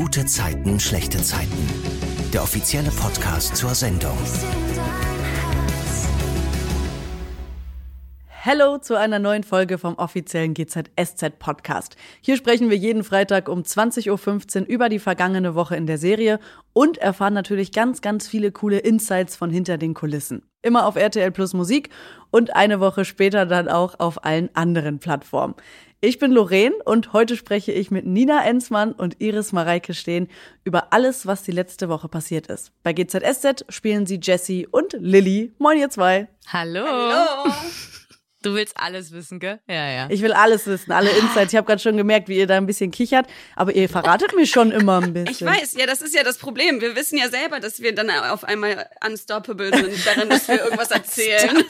Gute Zeiten, schlechte Zeiten. Der offizielle Podcast zur Sendung. Hallo zu einer neuen Folge vom offiziellen GZSZ Podcast. Hier sprechen wir jeden Freitag um 20.15 Uhr über die vergangene Woche in der Serie und erfahren natürlich ganz, ganz viele coole Insights von hinter den Kulissen. Immer auf RTL Plus Musik und eine Woche später dann auch auf allen anderen Plattformen. Ich bin Lorraine und heute spreche ich mit Nina Enzmann und Iris Mareike Steen über alles, was die letzte Woche passiert ist. Bei GZSZ spielen sie Jessie und Lilly. Moin ihr zwei. Hallo. Hallo. Du willst alles wissen, gell? Ja, ja. Ich will alles wissen, alle Insights. Ich habe gerade schon gemerkt, wie ihr da ein bisschen kichert, aber ihr verratet mir schon immer ein bisschen. Ich weiß, ja, das ist ja das Problem. Wir wissen ja selber, dass wir dann auf einmal unstoppable sind, daran, dass wir irgendwas erzählen.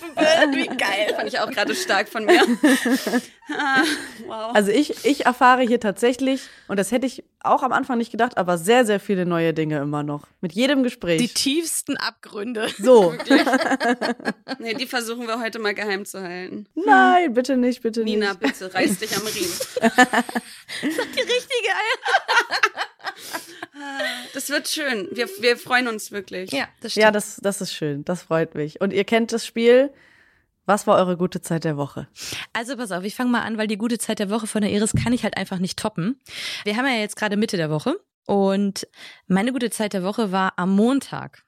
Wie geil. Fand ich auch gerade stark von mir. Ah, wow. Also ich, ich erfahre hier tatsächlich, und das hätte ich auch am Anfang nicht gedacht, aber sehr, sehr viele neue Dinge immer noch. Mit jedem Gespräch. Die tiefsten Abgründe. so. Nee, die versuchen wir heute mal geheim zu halten. Nein, bitte nicht, bitte nicht. Nina, bitte, reiß dich am Riemen. Die richtige. Das wird schön. Wir, wir freuen uns wirklich. Ja, das stimmt. Ja, das, das ist schön. Das freut mich. Und ihr kennt das Spiel. Was war eure gute Zeit der Woche? Also pass auf, ich fange mal an, weil die gute Zeit der Woche von der Iris kann ich halt einfach nicht toppen. Wir haben ja jetzt gerade Mitte der Woche und meine gute Zeit der Woche war am Montag.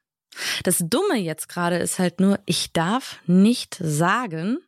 Das Dumme jetzt gerade ist halt nur, ich darf nicht sagen,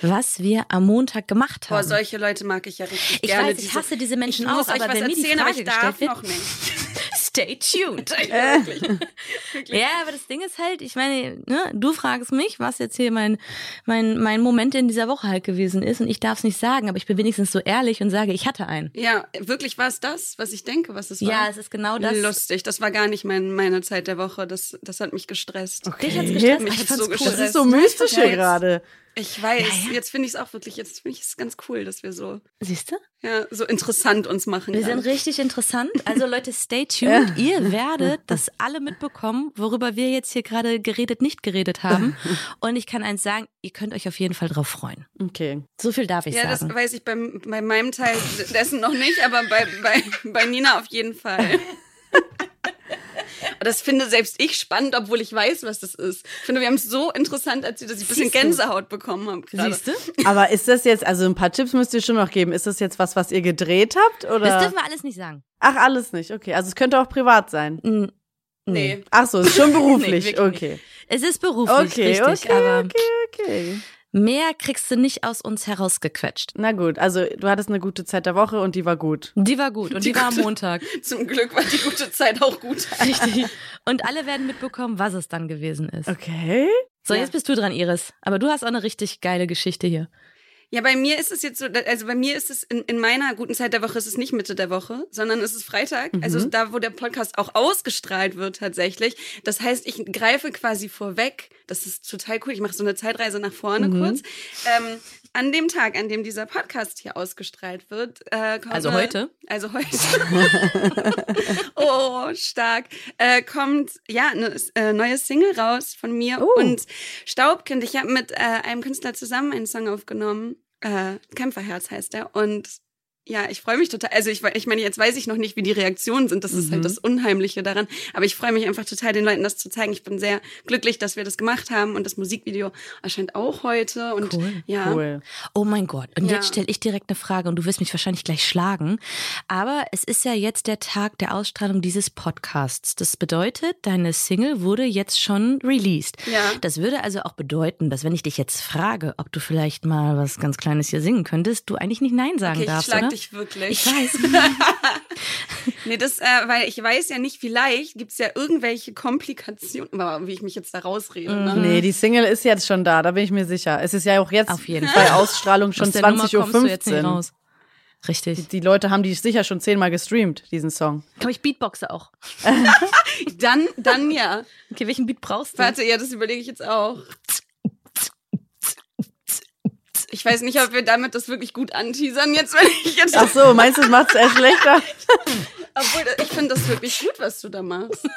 was wir am Montag gemacht Boah, haben. solche Leute mag ich ja richtig ich gerne. weiß, ich hasse diese Menschen ich auch, aber was wenn mir die Frage ich darf gestellt wird, noch nicht. stay tuned. Wirklich. Ja, aber das Ding ist halt, ich meine, ne, du fragst mich, was jetzt hier mein, mein, mein Moment in dieser Woche halt gewesen ist und ich darf es nicht sagen, aber ich bin wenigstens so ehrlich und sage, ich hatte einen. Ja, wirklich war es das, was ich denke, was es war. Ja, es ist genau das. Lustig, das war gar nicht mein, meine Zeit der Woche. Das, das hat mich gestresst. Dich hat's Okay. gestresst? Mich Ach, ich so cool. gestresst. Das ist so mystisch hier gerade. Ich weiß, Ja, ja. jetzt finde ich es auch wirklich, jetzt finde ich es ganz cool, dass wir so, Siehst du? ja, so interessant uns machen. Wir gerade. sind richtig interessant. Also Leute, stay tuned. Ihr werdet das alle mitbekommen, worüber wir jetzt hier gerade geredet, nicht geredet haben. Und ich kann eins sagen, ihr könnt euch auf jeden Fall drauf freuen. Okay. So viel darf ich Ja, das sagen. weiß ich beim, bei meinem Teil dessen noch nicht, aber bei, bei, bei Nina auf jeden Fall. Das finde selbst ich spannend, obwohl ich weiß, was das ist. Ich finde, wir haben es so interessant erzählt, dass ich ein bisschen? Gänsehaut bekommen habe gerade. Siehst du? Aber ist das jetzt, also ein paar Tipps müsst ihr schon noch geben. Ist das jetzt was, was ihr gedreht habt? Das Oder? dürfen wir alles nicht sagen. Ach, alles nicht. Okay. Also es könnte auch privat sein. Mm, Nee. Ach so, ist schon beruflich. wirklich okay. Es ist beruflich, Okay, richtig, okay, aber okay, okay. Mehr kriegst du nicht aus uns herausgequetscht. Na gut, also du hattest eine gute Zeit der Woche und die war gut. Die war gut und die, Die war am Montag. Zum Glück war die gute Zeit auch gut. Richtig. Und alle werden mitbekommen, was es dann gewesen ist. Okay. So, Ja. jetzt bist du dran, Iris. Aber du hast auch eine richtig geile Geschichte hier. Ja, bei mir ist es jetzt so, also bei mir ist es in, in meiner guten Zeit der Woche ist es nicht Mitte der Woche, sondern es ist Freitag, also da, wo der Podcast auch ausgestrahlt wird tatsächlich. Das heißt, ich greife quasi vorweg. Das ist total cool. Ich mache so eine Zeitreise nach vorne kurz. Ähm, an dem Tag, an dem dieser Podcast hier ausgestrahlt wird, äh, kommt Also heute? Also heute. oh, stark. Äh, kommt ja eine äh, neue Single raus von mir Oh. und Staubkind. Ich habe mit äh, einem Künstler zusammen einen Song aufgenommen. Äh, Kämpferherz heißt er. Und ja, ich freue mich total. Also ich, ich meine, jetzt weiß ich noch nicht, wie die Reaktionen sind. Das ist Mhm. halt das Unheimliche daran. Aber ich freue mich einfach total, den Leuten das zu zeigen. Ich bin sehr glücklich, dass wir das gemacht haben. Und das Musikvideo erscheint auch heute. Und Cool. ja. Cool. Oh mein Gott. Und Ja. jetzt stelle ich direkt eine Frage und du wirst mich wahrscheinlich gleich schlagen. Aber es ist ja jetzt der Tag der Ausstrahlung dieses Podcasts. Das bedeutet, deine Single wurde jetzt schon released. Ja. Das würde also auch bedeuten, dass wenn ich dich jetzt frage, ob du vielleicht mal was ganz Kleines hier singen könntest, du eigentlich nicht Nein sagen Okay, darfst, oder? Dich wirklich. Ich weiß. Nee, das, äh, weil ich weiß ja nicht, vielleicht gibt's ja irgendwelche Komplikationen, aber wie ich mich jetzt da rausrede. Mhm. Ne? Nee, die Single ist jetzt schon da, da bin ich mir sicher. Es ist ja auch jetzt Auf jeden bei Ausstrahlung schon Aus der Nummer 20.15 kommst du jetzt nicht Uhr. Richtig. Die Leute haben die sicher schon zehnmal gestreamt, diesen Song. Komm, ich beatboxe auch. Dann, dann ja. Okay, welchen Beat brauchst du? Warte, ja, das überlege ich jetzt auch. Ich weiß nicht, ob wir damit das wirklich gut anteasern jetzt, wenn ich jetzt. Ach so, meinst du, es macht es erst schlechter? Obwohl, ich finde das wirklich gut, was du da machst.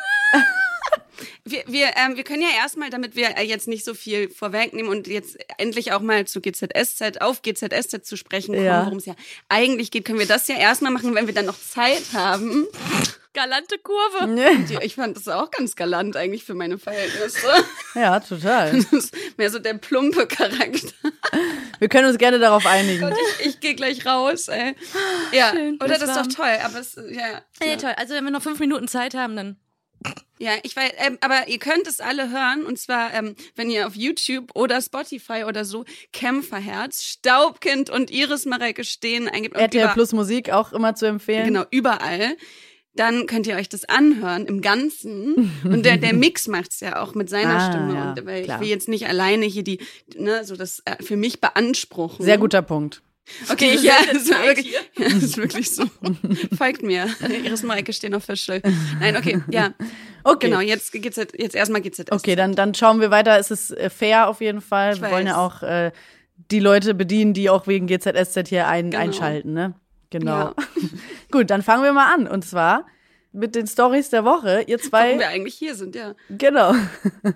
Wir, wir, ähm, wir können ja erstmal, damit wir äh, jetzt nicht so viel vorwegnehmen und jetzt endlich auch mal zu GZSZ, auf GZSZ zu sprechen kommen, Ja. worum es ja eigentlich geht, können wir das ja erstmal machen, wenn wir dann noch Zeit haben. Galante Kurve. Die, ich fand das auch ganz galant eigentlich für meine Verhältnisse. Ja, total. Das ist mehr so der plumpe Charakter. Wir können uns gerne darauf einigen. Gott, ich, ich gehe gleich raus, ey. Ja, Schön, oder das das ist doch toll, aber es, ja. Nee, ja. toll. Also wenn wir noch fünf Minuten Zeit haben, dann. Ja, ich weiß, ähm, aber ihr könnt es alle hören und zwar, ähm, wenn ihr auf YouTube oder Spotify oder so Kämpferherz, Staubkind und Iris Mareike stehen eingibt und RTL Plus Musik auch immer zu empfehlen. genau überall, dann könnt ihr euch das anhören im Ganzen und der der Mix macht's ja auch mit seiner Ah, Stimme ja, und weil klar. ich will jetzt nicht alleine hier die ne so das äh, für mich beanspruchen. Sehr guter Punkt. Okay, Diese ja, das ist, wirklich, ja, das ist wirklich so. Folgt mir. Iris Mareike stehen auf Fischl. Nein, okay, ja. Okay. Genau, jetzt geht's jetzt, jetzt erstmal geht's jetzt. Okay, dann, dann schauen wir weiter. Es ist äh, fair auf jeden Fall. Ich wir wollen ja weiß. auch äh, die Leute bedienen, die auch wegen GZSZ hier ein, Genau. einschalten, ne? Genau. Ja. Gut, dann fangen wir mal an. Und zwar mit den Stories der Woche. Ihr Warum zwei. wir eigentlich hier sind, ja. Genau.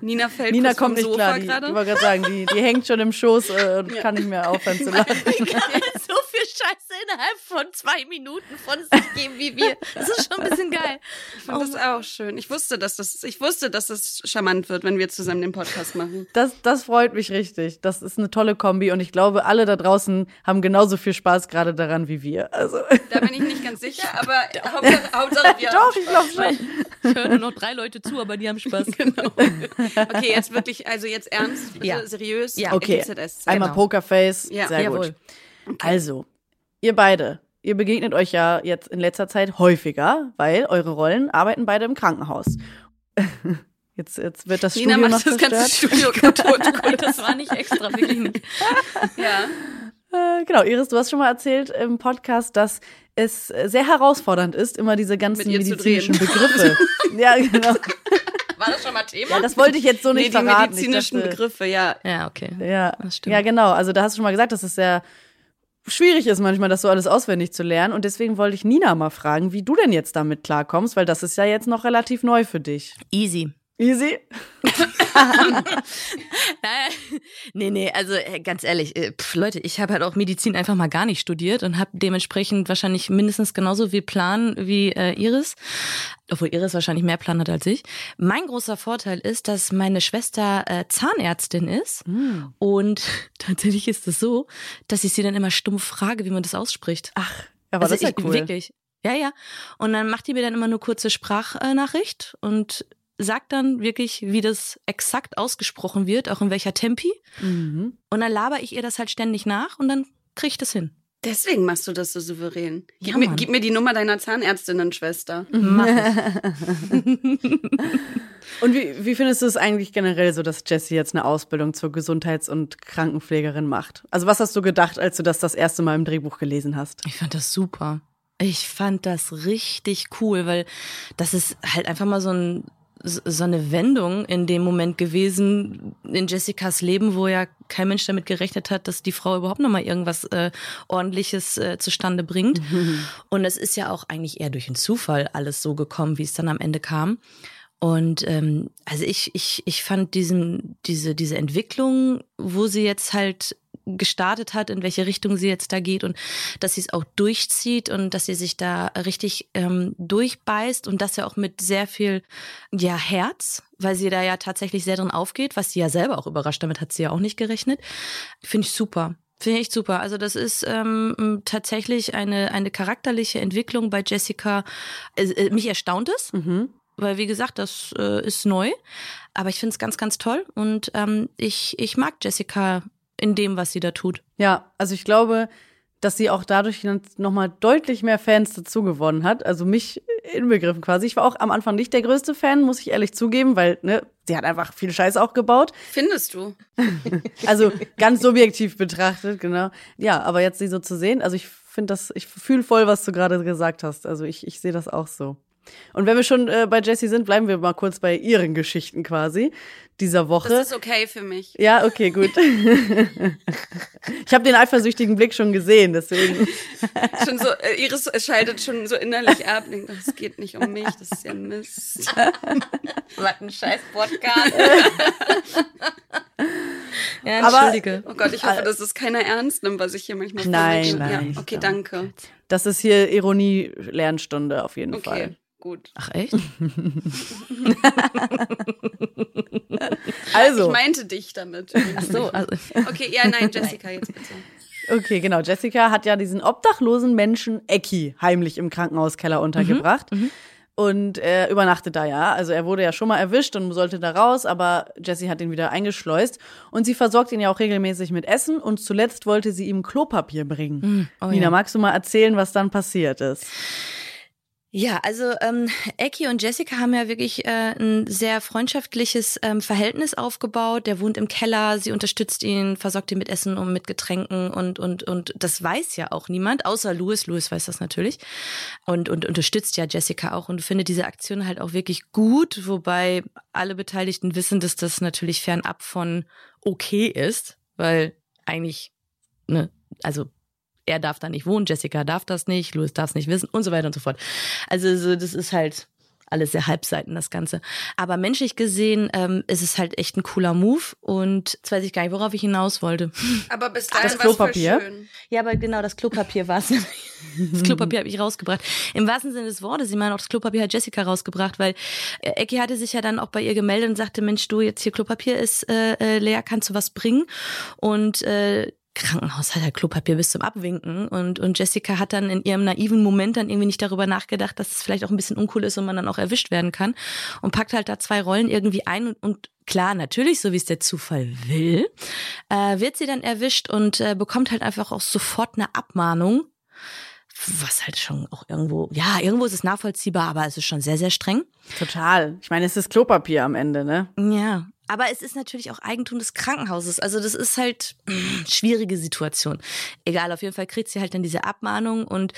Nina fällt Nina kommt nicht Sofa klar. Die, ich wollte gerade sagen, die, die hängt schon im Schoß äh, und Ja. kann nicht mehr aufhören zu lachen. so Scheiße innerhalb von zwei Minuten von sich geben wie wir. Das ist schon ein bisschen geil. Ich finde das auch schön. Ich wusste, dass das, ich wusste, dass das charmant wird, wenn wir zusammen den Podcast machen. Das, das freut mich richtig. Das ist eine tolle Kombi und ich glaube, alle da draußen haben genauso viel Spaß gerade daran wie wir. Also, Da bin ich nicht ganz sicher, aber Hauptsache, Hauptsache wir doch, ich glaube schon. Ich höre nur noch drei Leute zu, aber die haben Spaß. Genau. Okay, jetzt wirklich, also jetzt ernst, bitte, Ja. seriös. Ja. Okay, einmal Genau. Pokerface. Ja. Sehr Jawohl. gut. Also, ihr beide, ihr begegnet euch ja jetzt in letzter Zeit häufiger, weil eure Rollen arbeiten beide im Krankenhaus. Jetzt, jetzt wird das Nina Studio noch macht das ganze. Studio kaputt. Und das war nicht extra, wirklich nicht. Ja. Äh, genau, Iris, du hast schon mal erzählt im Podcast, dass es sehr herausfordernd ist, immer diese ganzen medizinischen. Begriffe. ja, genau. War das schon mal Thema? Ja, das wollte ich jetzt so Nee, nicht die verraten. Medizinischen dachte- Begriffe, ja. Ja, okay. Ja, Das stimmt. ja, genau. Also da hast du schon mal gesagt, dass es sehr schwierig ist manchmal, das so alles auswendig zu lernen. Und deswegen wollte ich Nina mal fragen, wie du denn jetzt damit klarkommst, weil das ist ja jetzt noch relativ neu für dich. Easy. Easy? Äh, nee, nee, also äh, ganz ehrlich, äh, pf, Leute, ich habe halt auch Medizin einfach mal gar nicht studiert und habe dementsprechend wahrscheinlich mindestens genauso viel Plan wie äh, Iris, obwohl Iris wahrscheinlich mehr Plan hat als ich. Mein großer Vorteil ist, dass meine Schwester äh, Zahnärztin ist und tatsächlich ist es so, dass ich sie dann immer stumpf frage, wie man das ausspricht. Ach, aber Also das ist ja cool. Wirklich. Ja, ja. Und dann macht die mir dann immer nur kurze Sprachnachricht und sagt dann wirklich, wie das exakt ausgesprochen wird, auch in welcher Tempi. Mhm. Und dann laber ich ihr das halt ständig nach und dann krieg ich das hin. Deswegen machst du das so souverän. Gib, Ja, mir, gib mir die Nummer deiner Zahnärztinnen-Schwester. Mach. Und wie, wie findest du es eigentlich generell so, dass Jessie jetzt eine Ausbildung zur Gesundheits- und Krankenpflegerin macht? Also was hast du gedacht, als du das das erste Mal im Drehbuch gelesen hast? Ich fand das super. Ich fand das richtig cool, weil das ist halt einfach mal so ein so eine Wendung in dem Moment gewesen in Jessicas Leben, wo ja kein Mensch damit gerechnet hat, dass die Frau überhaupt noch mal irgendwas äh, ordentliches äh, zustande bringt. Und es ist ja auch eigentlich eher durch einen Zufall alles so gekommen, wie es dann am Ende kam. Und ähm, also ich, ich, ich fand diesen, diese, diese Entwicklung, wo sie jetzt halt gestartet hat, in welche Richtung sie jetzt da geht und dass sie es auch durchzieht und dass sie sich da richtig ähm, durchbeißt und das ja auch mit sehr viel ja Herz, weil sie da ja tatsächlich sehr drin aufgeht, was sie ja selber auch überrascht, damit hat sie ja auch nicht gerechnet. Finde ich super. Finde ich echt super. Also das ist ähm, tatsächlich eine, eine charakterliche Entwicklung bei Jessica. Äh, mich erstaunt es, Mhm. weil wie gesagt, das äh, ist neu. Aber ich finde es ganz, ganz toll und ähm, ich, ich mag Jessica in dem, was sie da tut. Ja, also ich glaube, dass sie auch dadurch nochmal deutlich mehr Fans dazu gewonnen hat. Also mich inbegriffen quasi. Ich war auch am Anfang nicht der größte Fan, muss ich ehrlich zugeben, weil ne, sie hat einfach viel Scheiß auch gebaut. Findest du? Also ganz subjektiv betrachtet, genau. Ja, aber jetzt sie so zu sehen, also ich finde das, ich fühle voll, was du gerade gesagt hast. Also ich, ich sehe das auch so. Und wenn wir schon äh, bei Jessie sind, bleiben wir mal kurz bei ihren Geschichten quasi dieser Woche. Das ist okay für mich. Ja, okay, gut. ich habe den eifersüchtigen Blick schon gesehen, deswegen. schon so, äh, Iris schaltet schon so innerlich ab. Denkt, das geht nicht um mich, das ist ja Mist. Was ein scheiß Podcast. ja, Entschuldige. oh Gott, ich hoffe, dass es keiner ernst nimmt, was ich hier manchmal Nein, nein. Ja, okay, danke. Das ist hier Ironie-Lernstunde auf jeden okay. Fall. Gut. Ach echt? also. Ich meinte dich damit. Ach so. Also. Okay, ja, nein, Jessica, jetzt bitte. Okay, genau. Jessica hat ja diesen obdachlosen Menschen Ecki heimlich im Krankenhauskeller untergebracht. Mhm, und er übernachtet da ja. Also er wurde ja schon mal erwischt und sollte da raus, aber Jessie hat ihn wieder eingeschleust. Und sie versorgt ihn ja auch regelmäßig mit Essen und zuletzt wollte sie ihm Klopapier bringen. Mhm. Oh, Nina, ja. magst du mal erzählen, was dann passiert ist? Ja, also ähm, Eki und Jessica haben ja wirklich äh, ein sehr freundschaftliches ähm, Verhältnis aufgebaut. Der wohnt im Keller, sie unterstützt ihn, versorgt ihn mit Essen und mit Getränken und und und das weiß ja auch niemand, außer Louis. Louis weiß das natürlich und und unterstützt ja Jessica auch und findet diese Aktion halt auch wirklich gut, wobei alle Beteiligten wissen, dass das natürlich fernab von okay ist, weil eigentlich ne, also er darf da nicht wohnen, Jessica darf das nicht, Louis darf es nicht wissen und so weiter und so fort. Also so, das ist halt alles sehr Halbseiten, das Ganze. Aber menschlich gesehen ähm, ist es halt echt ein cooler Move und jetzt weiß ich gar nicht, worauf ich hinaus wollte. Aber bis dahin das Klopapier. Schön. Ja, aber genau, das Klopapier war es. Das Klopapier habe ich rausgebracht. Im wahrsten Sinne des Wortes, ich meine, auch das Klopapier hat Jessica rausgebracht, weil äh, Ecki hatte sich ja dann auch bei ihr gemeldet und sagte, Mensch, du, jetzt hier Klopapier ist äh, äh leer, kannst du was bringen? Und äh, Krankenhaus hat halt Klopapier bis zum Abwinken und, und Jessica hat dann in ihrem naiven Moment dann irgendwie nicht darüber nachgedacht, dass es vielleicht auch ein bisschen uncool ist und man dann auch erwischt werden kann und packt halt da zwei Rollen irgendwie ein und, und klar, natürlich, so wie es der Zufall will, äh, wird sie dann erwischt und äh, bekommt halt einfach auch sofort eine Abmahnung was halt schon auch irgendwo, ja, irgendwo ist es nachvollziehbar, aber es ist schon sehr, sehr streng. Total. Ich meine, es ist Klopapier am Ende, ne? Ja. Aber es ist natürlich auch Eigentum des Krankenhauses. Also das ist halt schwierige Situation. Egal, auf jeden Fall kriegt sie halt dann diese Abmahnung und,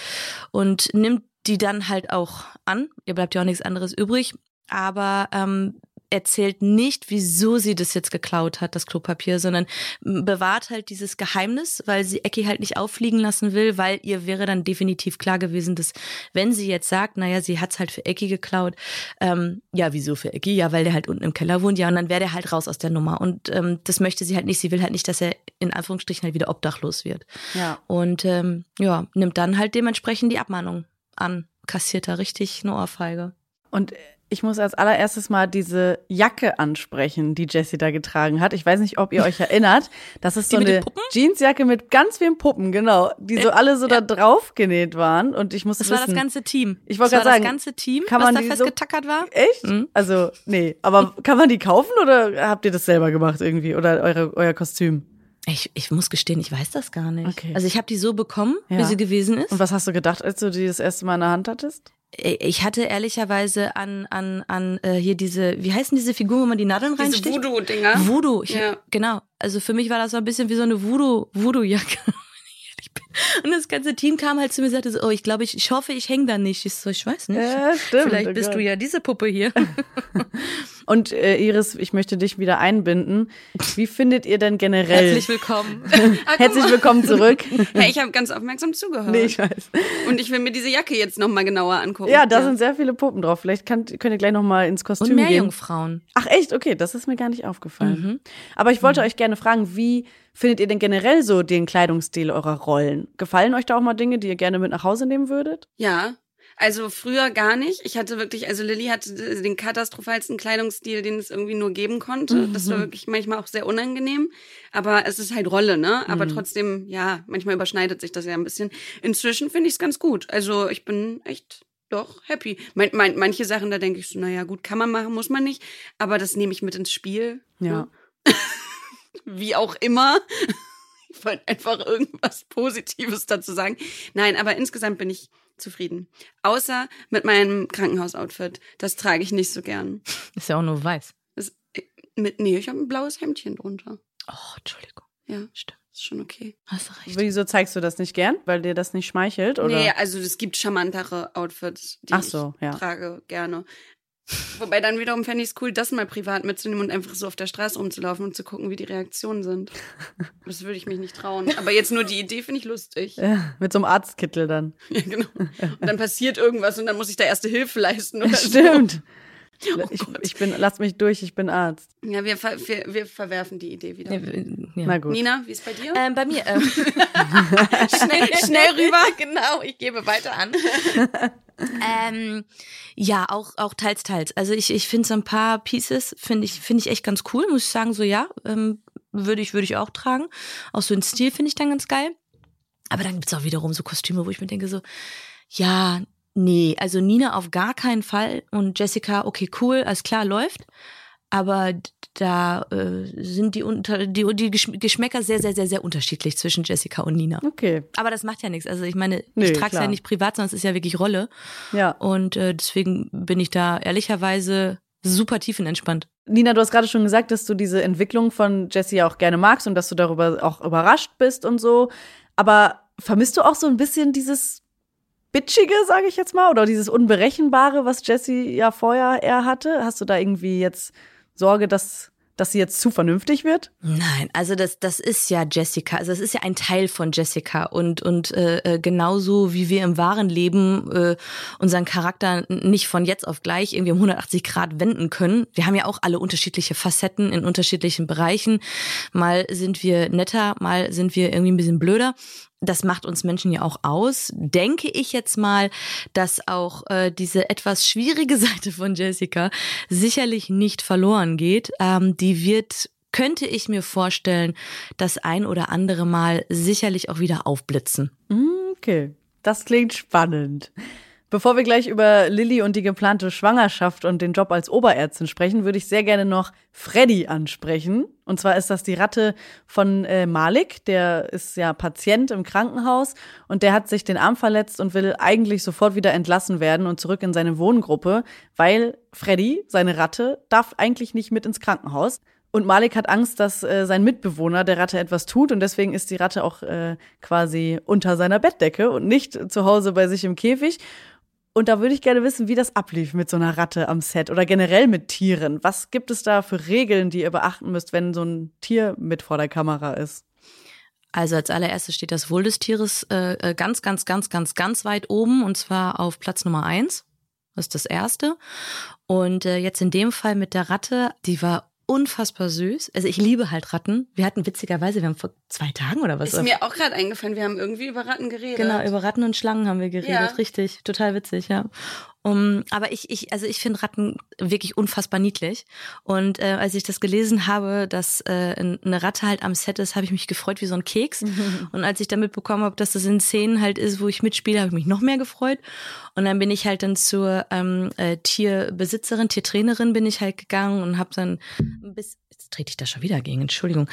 und nimmt die dann halt auch an. Ihr bleibt ja auch nichts anderes übrig. Aber ähm, erzählt nicht, wieso sie das jetzt geklaut hat, das Klopapier, sondern bewahrt halt dieses Geheimnis, weil sie Ecki halt nicht auffliegen lassen will, weil ihr wäre dann definitiv klar gewesen, dass wenn sie jetzt sagt, naja, sie hat's halt für Ecki geklaut, ähm, ja, wieso für Ecki? Ja, weil der halt unten im Keller wohnt, ja, und dann wäre der halt raus aus der Nummer. Und ähm, das möchte sie halt nicht. Sie will halt nicht, dass er in Anführungsstrichen halt wieder obdachlos wird. Ja. Und ähm, ja, nimmt dann halt dementsprechend die Abmahnung an. Kassiert da richtig eine Ohrfeige. Und ich muss als allererstes mal diese Jacke ansprechen, die Jessie da getragen hat. Ich weiß nicht, ob ihr euch erinnert. Das ist so eine Jeansjacke mit ganz vielen Puppen, genau, die so alle so ja. da drauf genäht waren. Und ich muss das wissen, war das ganze Team. Ich wollte gerade sagen, das ganze Team, kann man was da festgetackert so, war. Echt? Mhm. Also nee, aber kann man die kaufen oder habt ihr das selber gemacht irgendwie oder eure, euer Kostüm? Ich, ich muss gestehen, ich weiß das gar nicht. Okay. Also ich habe die so bekommen, ja. wie sie gewesen ist. Und was hast du gedacht, als du die das erste Mal in der Hand hattest? Ich hatte ehrlicherweise an an an äh, hier diese wie heißen diese Figuren, wo man die Nadeln reinsteckt? Diese Voodoo Dinger. Voodoo, ich, ja. genau. Also für mich war das so ein bisschen wie so eine Voodoo Voodoo Jacke. Und das ganze Team kam halt zu mir und sagte so, oh, ich glaube, ich, ich hoffe, ich hänge da nicht. Ich so, ich weiß nicht. Ja, stimmt. Vielleicht bist du ja diese Puppe hier. Und äh, Iris, ich möchte dich wieder einbinden. Wie findet ihr denn generell? Herzlich willkommen. Ah, Herzlich willkommen zurück. Hey, ich habe ganz aufmerksam zugehört. Nee, ich weiß. Und ich will mir diese Jacke jetzt noch mal genauer angucken. Ja, da ja. sind sehr viele Puppen drauf. Vielleicht könnt, könnt ihr gleich noch mal ins Kostüm Und mehr gehen. Jungfrauen. Ach echt? Okay, das ist mir gar nicht aufgefallen. Mhm. Aber ich wollte mhm. euch gerne fragen, wie findet ihr denn generell so den Kleidungsstil eurer Rollen? Gefallen euch da auch mal Dinge, die ihr gerne mit nach Hause nehmen würdet? Ja, also früher gar nicht. Ich hatte wirklich, also Lilly hatte den katastrophalsten Kleidungsstil, den es irgendwie nur geben konnte. Mhm. Das war wirklich manchmal auch sehr unangenehm. Aber es ist halt Rolle, ne? Aber mhm. trotzdem, ja, manchmal überschneidet sich das ja ein bisschen. Inzwischen finde ich es ganz gut. Also ich bin echt doch happy. Man, man, manche Sachen, da denke ich so, naja, gut, kann man machen, muss man nicht. Aber das nehme ich mit ins Spiel. Ja. Ne? Wie auch immer. Ich wollte einfach irgendwas Positives dazu sagen. Nein, aber insgesamt bin ich zufrieden. Außer mit meinem Krankenhausoutfit. Das trage ich nicht so gern. Ist ja auch nur weiß. Das, mit, nee, ich habe ein blaues Hemdchen drunter. Oh, Entschuldigung. Ja. Stimmt. ist schon okay. Hast du recht. Wieso zeigst du das nicht gern? Weil dir das nicht schmeichelt? Oder? Nee, also es gibt charmantere Outfits, die Ach so, ich ja. trage gerne. Wobei dann wiederum fände ich es cool, das mal privat mitzunehmen und einfach so auf der Straße rumzulaufen und zu gucken, wie die Reaktionen sind. Das würde ich mich nicht trauen. Aber jetzt nur die Idee finde ich lustig. Ja, mit so einem Arztkittel dann. Ja, genau. Und dann passiert irgendwas und dann muss ich da erste Hilfe leisten. Oder so. Stimmt. Oh ich, ich bin, lass mich durch, ich bin Arzt. Ja, wir, ver wir, wir verwerfen die Idee wieder. Ja. Na gut. Nina, wie ist bei dir? Ähm, bei mir. Ähm, schnell, schnell rüber. genau, ich gebe weiter an. Ähm, ja, auch, auch teils, teils. Also ich, ich finde so ein paar Pieces, finde ich, finde ich echt ganz cool, muss ich sagen, so ja, ähm, würde ich, würde ich auch tragen. Auch so den Stil finde ich dann ganz geil. Aber dann gibt's auch wiederum so Kostüme, wo ich mir denke so, ja, nee, also Nina auf gar keinen Fall und Jessica, okay, cool, alles klar, läuft. Aber da äh, sind die, unter, die, die Geschm- Geschmäcker sehr, sehr, sehr, sehr unterschiedlich zwischen Jessica und Nina. Okay. Aber das macht ja nichts. Also ich meine, Nee, ich trage es ja nicht privat, sondern es ist ja wirklich Rolle. Ja. Und äh, deswegen bin ich da ehrlicherweise super tiefenentspannt. Nina, du hast gerade schon gesagt, dass du diese Entwicklung von Jessie auch gerne magst und dass du darüber auch überrascht bist und so. Aber vermisst du auch so ein bisschen dieses Bitchige, sage ich jetzt mal, oder dieses Unberechenbare, was Jessie ja vorher eher hatte? Hast du da irgendwie jetzt Sorge, dass, dass sie jetzt zu vernünftig wird? Nein, also das, das ist ja Jessica. Also das ist ja ein Teil von Jessica. Und, und äh, äh, genauso wie wir im wahren Leben äh, unseren Charakter nicht von jetzt auf gleich irgendwie um 180 Grad wenden können. Wir haben ja auch alle unterschiedliche Facetten in unterschiedlichen Bereichen. Mal sind wir netter, mal sind wir irgendwie ein bisschen blöder. Das macht uns Menschen ja auch aus. Denke ich jetzt mal, dass auch äh, diese etwas schwierige Seite von Jessica sicherlich nicht verloren geht. Ähm, die wird, könnte ich mir vorstellen, das ein oder andere Mal sicherlich auch wieder aufblitzen. Hm, Okay, das klingt spannend. Bevor wir gleich über Lilly und die geplante Schwangerschaft und den Job als Oberärztin sprechen, würde ich sehr gerne noch Freddy ansprechen. Und zwar ist das die Ratte von äh, Malik. Der ist ja Patient im Krankenhaus und der hat sich den Arm verletzt und will eigentlich sofort wieder entlassen werden und zurück in seine Wohngruppe, weil Freddy, seine Ratte, darf eigentlich nicht mit ins Krankenhaus. Und Malik hat Angst, dass äh, sein Mitbewohner der Ratte etwas tut und deswegen ist die Ratte auch äh, quasi unter seiner Bettdecke und nicht zu Hause bei sich im Käfig. Und da würde ich gerne wissen, wie das ablief mit so einer Ratte am Set oder generell mit Tieren. Was gibt es da für Regeln, die ihr beachten müsst, wenn so ein Tier mit vor der Kamera ist? Also als allererstes steht das Wohl des Tieres äh, äh, ganz, ganz, ganz, ganz, ganz weit oben und zwar auf Platz Nummer eins. Das ist das erste. Und äh, jetzt in dem Fall mit der Ratte, die war unfassbar süß. Also ich liebe halt Ratten. Wir hatten witzigerweise, wir haben vor zwei Tagen oder was? Ist mir auch gerade eingefallen, wir haben irgendwie über Ratten geredet. Genau, über Ratten und Schlangen haben wir geredet, Ja. richtig, total witzig, ja. Um, aber ich, ich, also ich finde Ratten wirklich unfassbar niedlich. Und äh, als ich das gelesen habe, dass äh, eine Ratte halt am Set ist, habe ich mich gefreut wie so ein Keks. Und als ich dann mitbekommen habe, dass das in Szenen halt ist, wo ich mitspiele, habe ich mich noch mehr gefreut. Und dann bin ich halt dann zur ähm, äh, Tierbesitzerin, Tiertrainerin bin ich halt gegangen und habe dann ein bisschen, jetzt trete ich da schon wieder gegen, Entschuldigung,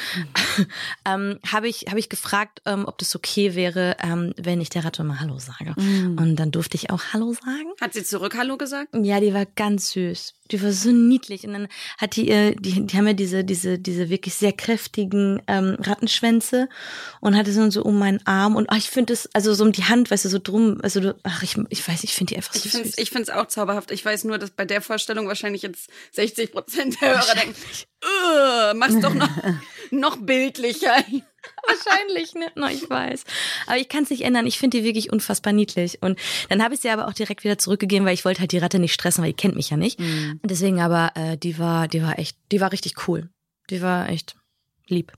ähm, habe ich, hab ich gefragt, ähm, ob das okay wäre, ähm, wenn ich der Ratte mal Hallo sage. Und dann durfte ich auch Hallo sagen. Hat sie zurück Hallo gesagt? Ja, die war ganz süß. Die war so niedlich. Und dann hat die, äh, die, die haben ja diese, diese, diese wirklich sehr kräftigen ähm, Rattenschwänze und hatte so, so um meinen Arm und ach, ich finde das, also so um die Hand, weißt du, so drum, also du, ach, ich, ich weiß, ich finde die einfach so Ich finde süß. es ich find's auch zauberhaft. Ich weiß nur, dass bei der Vorstellung wahrscheinlich jetzt 60 Prozent der Hörer denken, "Ugh, mach's doch noch, noch bildlicher. Wahrscheinlich, ne? No, ich weiß. Aber ich kann es nicht ändern. Ich finde die wirklich unfassbar niedlich. Und dann habe ich sie aber auch direkt wieder zurückgegeben, weil ich wollte halt die Ratte nicht stressen, weil die kennt mich ja nicht. Und deswegen aber, äh, die war, die war echt, die war richtig cool. Die war echt lieb.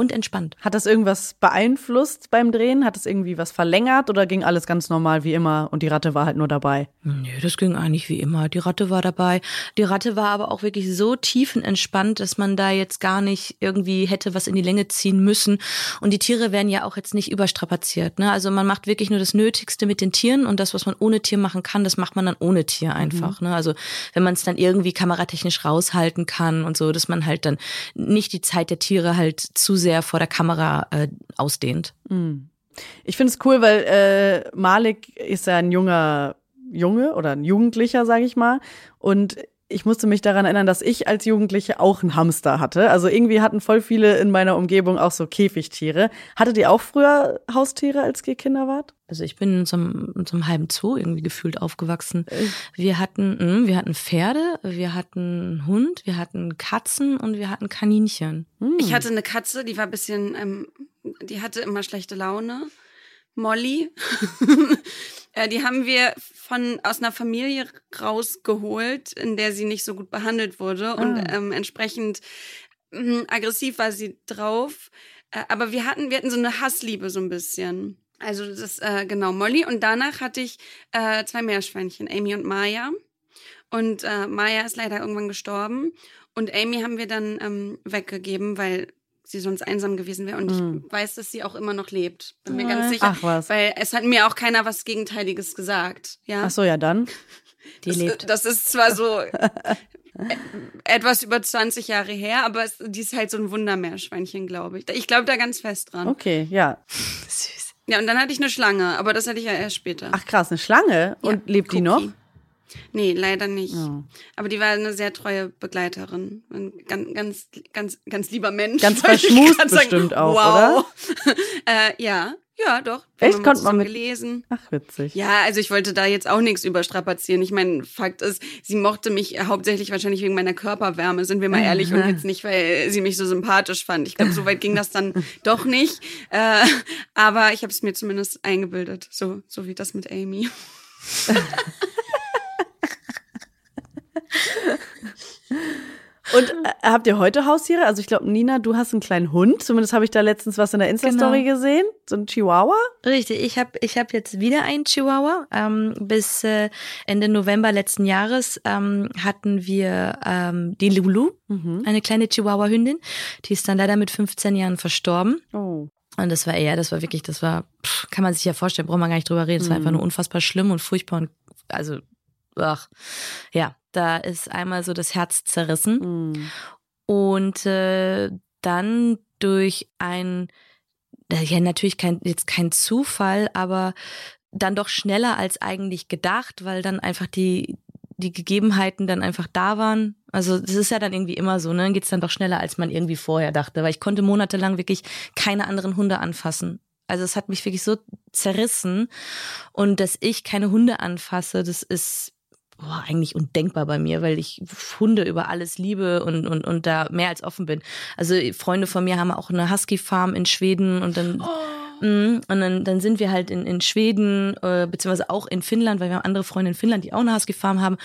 Und entspannt. Hat das irgendwas beeinflusst beim Drehen? Hat es irgendwie was verlängert oder ging alles ganz normal wie immer und die Ratte war halt nur dabei? Nö, das ging eigentlich wie immer. Die Ratte war dabei. Die Ratte war aber auch wirklich so tiefenentspannt, dass man da jetzt gar nicht irgendwie hätte was in die Länge ziehen müssen. Und die Tiere werden ja auch jetzt nicht überstrapaziert. Ne? Also man macht wirklich nur das Nötigste mit den Tieren und das, was man ohne Tier machen kann, das macht man dann ohne Tier einfach. Ne? Also wenn man es dann irgendwie kameratechnisch raushalten kann und so, dass man halt dann nicht die Zeit der Tiere halt zu sehr vor der Kamera äh, ausdehnt. Ich finde es cool, weil äh, Malik ist ja ein junger Junge oder ein Jugendlicher, sage ich mal. Und ich musste mich daran erinnern, dass ich als Jugendliche auch einen Hamster hatte. Also irgendwie hatten voll viele in meiner Umgebung auch so Käfigtiere. Hattet ihr auch früher Haustiere, als ihr Kinder wart? Also ich bin in so einem, in so einem halben Zoo irgendwie gefühlt aufgewachsen. Wir hatten, hm, wir hatten Pferde, wir hatten einen Hund, wir hatten Katzen und wir hatten Kaninchen. Hm. Ich hatte eine Katze, die war ein bisschen, ähm, die hatte immer schlechte Laune. Molly. Äh, die haben wir von aus einer Familie rausgeholt, in der sie nicht so gut behandelt wurde ah. und ähm, entsprechend mh, aggressiv war sie drauf. Äh, aber wir hatten, wir hatten so eine Hassliebe so ein bisschen. Also das äh, genau Molly und danach hatte ich äh, zwei Meerschweinchen, Amy und Maya. Und äh, Maya ist leider irgendwann gestorben und Amy haben wir dann ähm, weggegeben, weil sie sonst einsam gewesen wäre. Und mhm. ich weiß, dass sie auch immer noch lebt. Bin mir ganz sicher. Ach was. Weil es hat mir auch keiner was Gegenteiliges gesagt. Ja? Ach so, ja dann. Die das, lebt. Das ist zwar so etwas über 20 Jahre her, aber es, die ist halt so ein Wundermeerschweinchen, glaube ich. Ich glaube da ganz fest dran. Okay, ja. Süß. Ja, und dann hatte ich eine Schlange, aber das hatte ich ja erst später. Ach krass, eine Schlange? Und ja, lebt Cookie. die noch? Nee, leider nicht. Oh. Aber die war eine sehr treue Begleiterin. Ein ganz, ganz, ganz, ganz lieber Mensch. Ganz verschmust bestimmt auch, wow. oder? äh, ja, ja, doch. Echt konnte man mit gelesen. Ach witzig. Ja, also ich wollte da jetzt auch nichts überstrapazieren. Ich meine, Fakt ist, sie mochte mich hauptsächlich wahrscheinlich wegen meiner Körperwärme, sind wir mal ehrlich, und jetzt nicht, weil sie mich so sympathisch fand. Ich glaube, so weit ging das dann doch nicht. Äh, aber ich habe es mir zumindest eingebildet, so so wie das mit Amy. Und äh, habt ihr heute Haustiere? Also ich glaube, Nina, du hast einen kleinen Hund. Zumindest habe ich da letztens was in der Insta-Story genau. gesehen. So ein Chihuahua. Richtig, ich habe ich hab jetzt wieder einen Chihuahua. Ähm, bis äh, Ende November letzten Jahres ähm, hatten wir ähm, die Lulu, mhm. eine kleine Chihuahua-Hündin. Die ist dann leider mit 15 Jahren verstorben. Oh. Und das war eher, das war wirklich, das war, pff, kann man sich ja vorstellen, braucht man gar nicht drüber reden. Das war einfach mhm. nur unfassbar schlimm und furchtbar und also, ach, ja, da ist einmal so das Herz zerrissen. Mhm. Und äh, dann durch ein, ja natürlich kein, jetzt kein Zufall, aber dann doch schneller als eigentlich gedacht, weil dann einfach die, die Gegebenheiten dann einfach da waren. Also das ist ja dann irgendwie immer so, ne? Dann geht's dann doch schneller, als man irgendwie vorher dachte. Weil ich konnte monatelang wirklich keine anderen Hunde anfassen. Also es hat mich wirklich so zerrissen. Und dass ich keine Hunde anfasse, das ist boah, eigentlich undenkbar bei mir, weil ich Hunde über alles liebe und, und, und da mehr als offen bin. Also Freunde von mir haben auch eine Husky-Farm in Schweden und dann. Oh. Und dann, dann sind wir halt in, in Schweden, äh, beziehungsweise auch in Finnland, weil wir haben andere Freunde in Finnland, die auch eine Husky-Farm haben.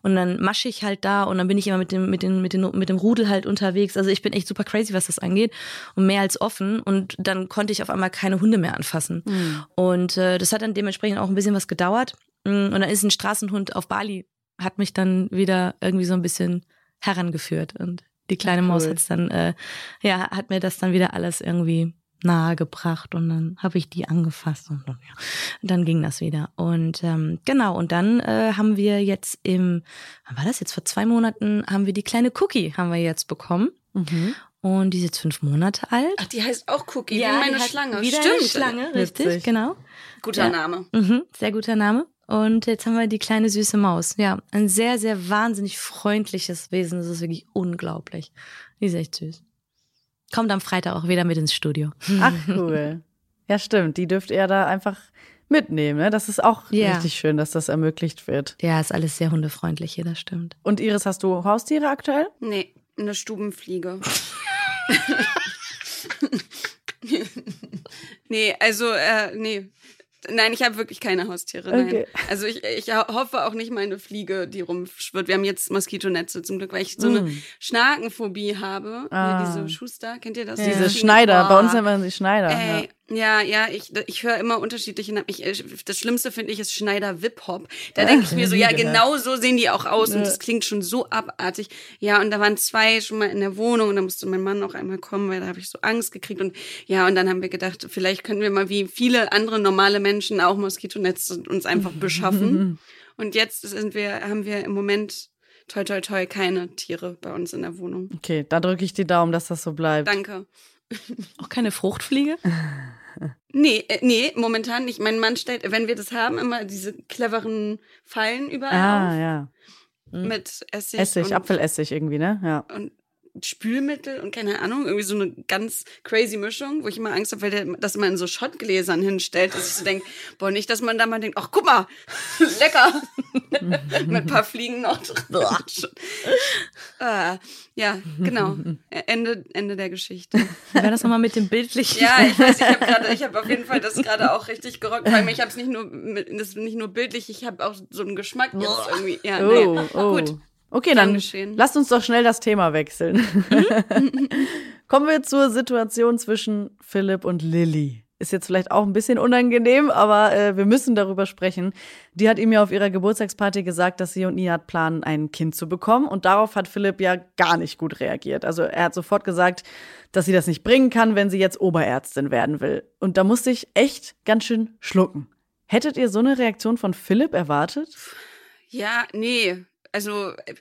Und dann masche ich halt da und dann bin ich immer mit dem, mit, dem, mit, dem, mit dem Rudel halt unterwegs. Also ich bin echt super crazy, was das angeht und mehr als offen. Und dann konnte ich auf einmal keine Hunde mehr anfassen. Mhm. Und äh, das hat dann dementsprechend auch ein bisschen was gedauert. Mm, und dann ist ein Straßenhund auf Bali, hat mich dann wieder irgendwie so ein bisschen herangeführt. Und die kleine cool. Maus hat's dann, äh, ja, hat mir das dann wieder alles irgendwie nahe gebracht und dann habe ich die angefasst und ja, dann ging das wieder. Und ähm, genau, und dann äh, haben wir jetzt im, wann war das jetzt? Vor zwei Monaten haben wir die kleine Cookie, haben wir jetzt bekommen. Mhm. Und die ist jetzt fünf Monate alt. Ach, die heißt auch Cookie, ja, wie meine Schlange. Wieder Stimmt. Eine Schlange, richtig, Witzig. genau. Guter ja. Name. Mhm, sehr guter Name. Und jetzt haben wir die kleine süße Maus. Ja, ein sehr, sehr wahnsinnig freundliches Wesen. Das ist wirklich unglaublich. Die ist echt süß. Kommt am Freitag auch wieder mit ins Studio. Ach, cool. Ja, stimmt. Die dürft ihr da einfach mitnehmen. Ne? Das ist auch ja. richtig schön, dass das ermöglicht wird. Ja, ist alles sehr hundefreundlich hier, das stimmt. Und Iris, hast du Haustiere aktuell? Nee, eine Stubenfliege. nee, also, äh, nee. Nein, ich habe wirklich keine Haustiere. Nein. Okay. Also ich, ich hoffe auch nicht mal eine Fliege, die rumschwirrt. Wir haben jetzt Moskitonetze zum Glück, weil ich so eine mm. Schnakenphobie habe. Ah. Diese Schuster, kennt ihr das? Ja. Diese Schneider, oh. bei uns nennen wir sie Schneider. Ey, ja. Ja, ja, ich, ich höre immer unterschiedliche Namen. Ich, äh, das Schlimmste finde ich ist Schneider Wip Hop. Da denke ich mir so, ja, genau so sehen die auch aus. Und das klingt schon so abartig. Ja, und da waren zwei schon mal in der Wohnung und da musste mein Mann auch einmal kommen, weil da habe ich so Angst gekriegt. Und ja, und dann haben wir gedacht, vielleicht können wir mal wie viele andere normale Menschen auch Moskitonetze uns einfach beschaffen. und jetzt sind wir, haben wir im Moment toi toi toi keine Tiere bei uns in der Wohnung. Okay, da drücke ich die Daumen, dass das so bleibt. Danke. Auch keine Fruchtfliege? Nee, äh, nee, momentan nicht. Mein Mann stellt, wenn wir das haben, immer diese cleveren Fallen überall ah, auf. ja. mit Essig. Essig, Apfelessig irgendwie, ne? Ja. Und Spülmittel und keine Ahnung, irgendwie so eine ganz crazy Mischung, wo ich immer Angst habe, weil der das immer in so Schottgläsern hinstellt, dass ich so denke, boah, nicht, dass man da mal denkt, ach, guck mal, lecker, mit ein paar Fliegen noch drin. ah, ja, genau, Ende, Ende der Geschichte. War das nochmal mit dem bildlichen? Ja, ich weiß, ich habe gerade, ich habe auf jeden Fall das gerade auch richtig gerockt, weil ich habe es nicht nur, das ist nicht nur bildlich, ich habe auch so einen Geschmack jetzt irgendwie. Ja, Oh, nee. oh. gut. Okay, dann geschehen. lasst uns doch schnell das Thema wechseln. Kommen wir zur Situation zwischen Philipp und Lilly. Ist jetzt vielleicht auch ein bisschen unangenehm, aber äh, wir müssen darüber sprechen. Die hat ihm ja auf ihrer Geburtstagsparty gesagt, dass sie und Nihat planen, ein Kind zu bekommen. Und darauf hat Philipp ja gar nicht gut reagiert. Also er hat sofort gesagt, dass sie das nicht bringen kann, wenn sie jetzt Oberärztin werden will. Und da musste ich echt ganz schön schlucken. Hättet ihr so eine Reaktion von Philipp erwartet? Ja, nee. Also, äh,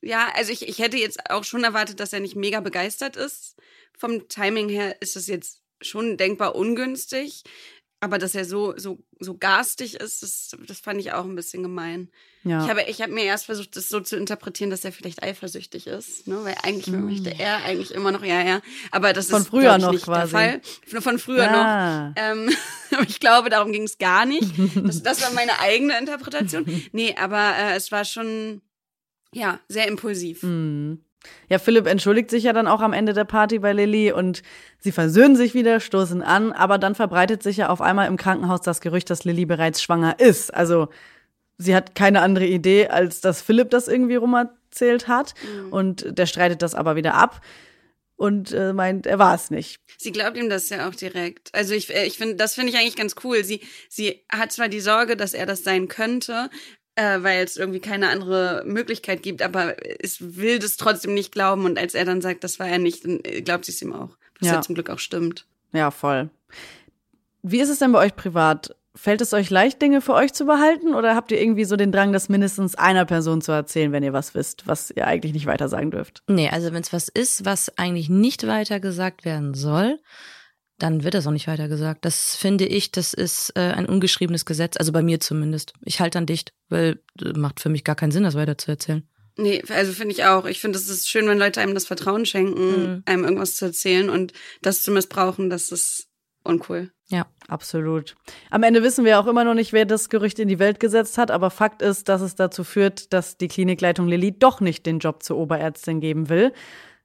ja, also ich, ich hätte jetzt auch schon erwartet, dass er nicht mega begeistert ist. Vom Timing her ist es jetzt schon denkbar ungünstig. Aber dass er so, so, so garstig ist, das, das fand ich auch ein bisschen gemein. Ja. Ich habe, ich habe mir erst versucht, das so zu interpretieren, dass er vielleicht eifersüchtig ist, ne? Weil eigentlich möchte er eigentlich immer noch, ja, ja. Aber das Mm. Von ist früher noch nicht quasi. der Fall. Von, früher Ja. noch. Ähm, aber ich glaube, darum ging es gar nicht. Das, das war meine eigene Interpretation. Nee, aber äh, es war schon, ja, sehr impulsiv. Mhm. Ja, Philipp entschuldigt sich ja dann auch am Ende der Party bei Lilly und sie versöhnen sich wieder, stoßen an, aber dann verbreitet sich ja auf einmal im Krankenhaus das Gerücht, dass Lilly bereits schwanger ist. Also sie hat keine andere Idee, als dass Philipp das irgendwie rumerzählt hat und der streitet das aber wieder ab und äh, meint, er war es nicht. Sie glaubt ihm das ja auch direkt. Also ich, äh, ich finde, das finde ich eigentlich ganz cool. Sie, sie hat zwar die Sorge, dass er das sein könnte, äh, weil es irgendwie keine andere Möglichkeit gibt, aber es will das trotzdem nicht glauben. Und als er dann sagt, das war er nicht, dann äh, glaubt sie es ihm auch. Was Ja. ja zum Glück auch stimmt. Ja, voll. Wie ist es denn bei euch privat? Fällt es euch leicht, Dinge für euch zu behalten oder habt ihr irgendwie so den Drang, das mindestens einer Person zu erzählen, wenn ihr was wisst, was ihr eigentlich nicht weiter sagen dürft? Nee, also wenn es was ist, was eigentlich nicht weiter gesagt werden soll, dann wird das auch nicht weiter gesagt. Das finde ich, das ist äh, ein ungeschriebenes Gesetz, also bei mir zumindest. Ich halte dann dicht, weil äh, macht für mich gar keinen Sinn, das weiter zu erzählen. Nee, also finde ich auch. Ich finde, es ist schön, wenn Leute einem das Vertrauen schenken, einem irgendwas zu erzählen und das zu missbrauchen, das ist uncool. Ja. Absolut. Am Ende wissen wir auch immer noch nicht, wer das Gerücht in die Welt gesetzt hat, aber Fakt ist, dass es dazu führt, dass die Klinikleitung Lilly doch nicht den Job zur Oberärztin geben will.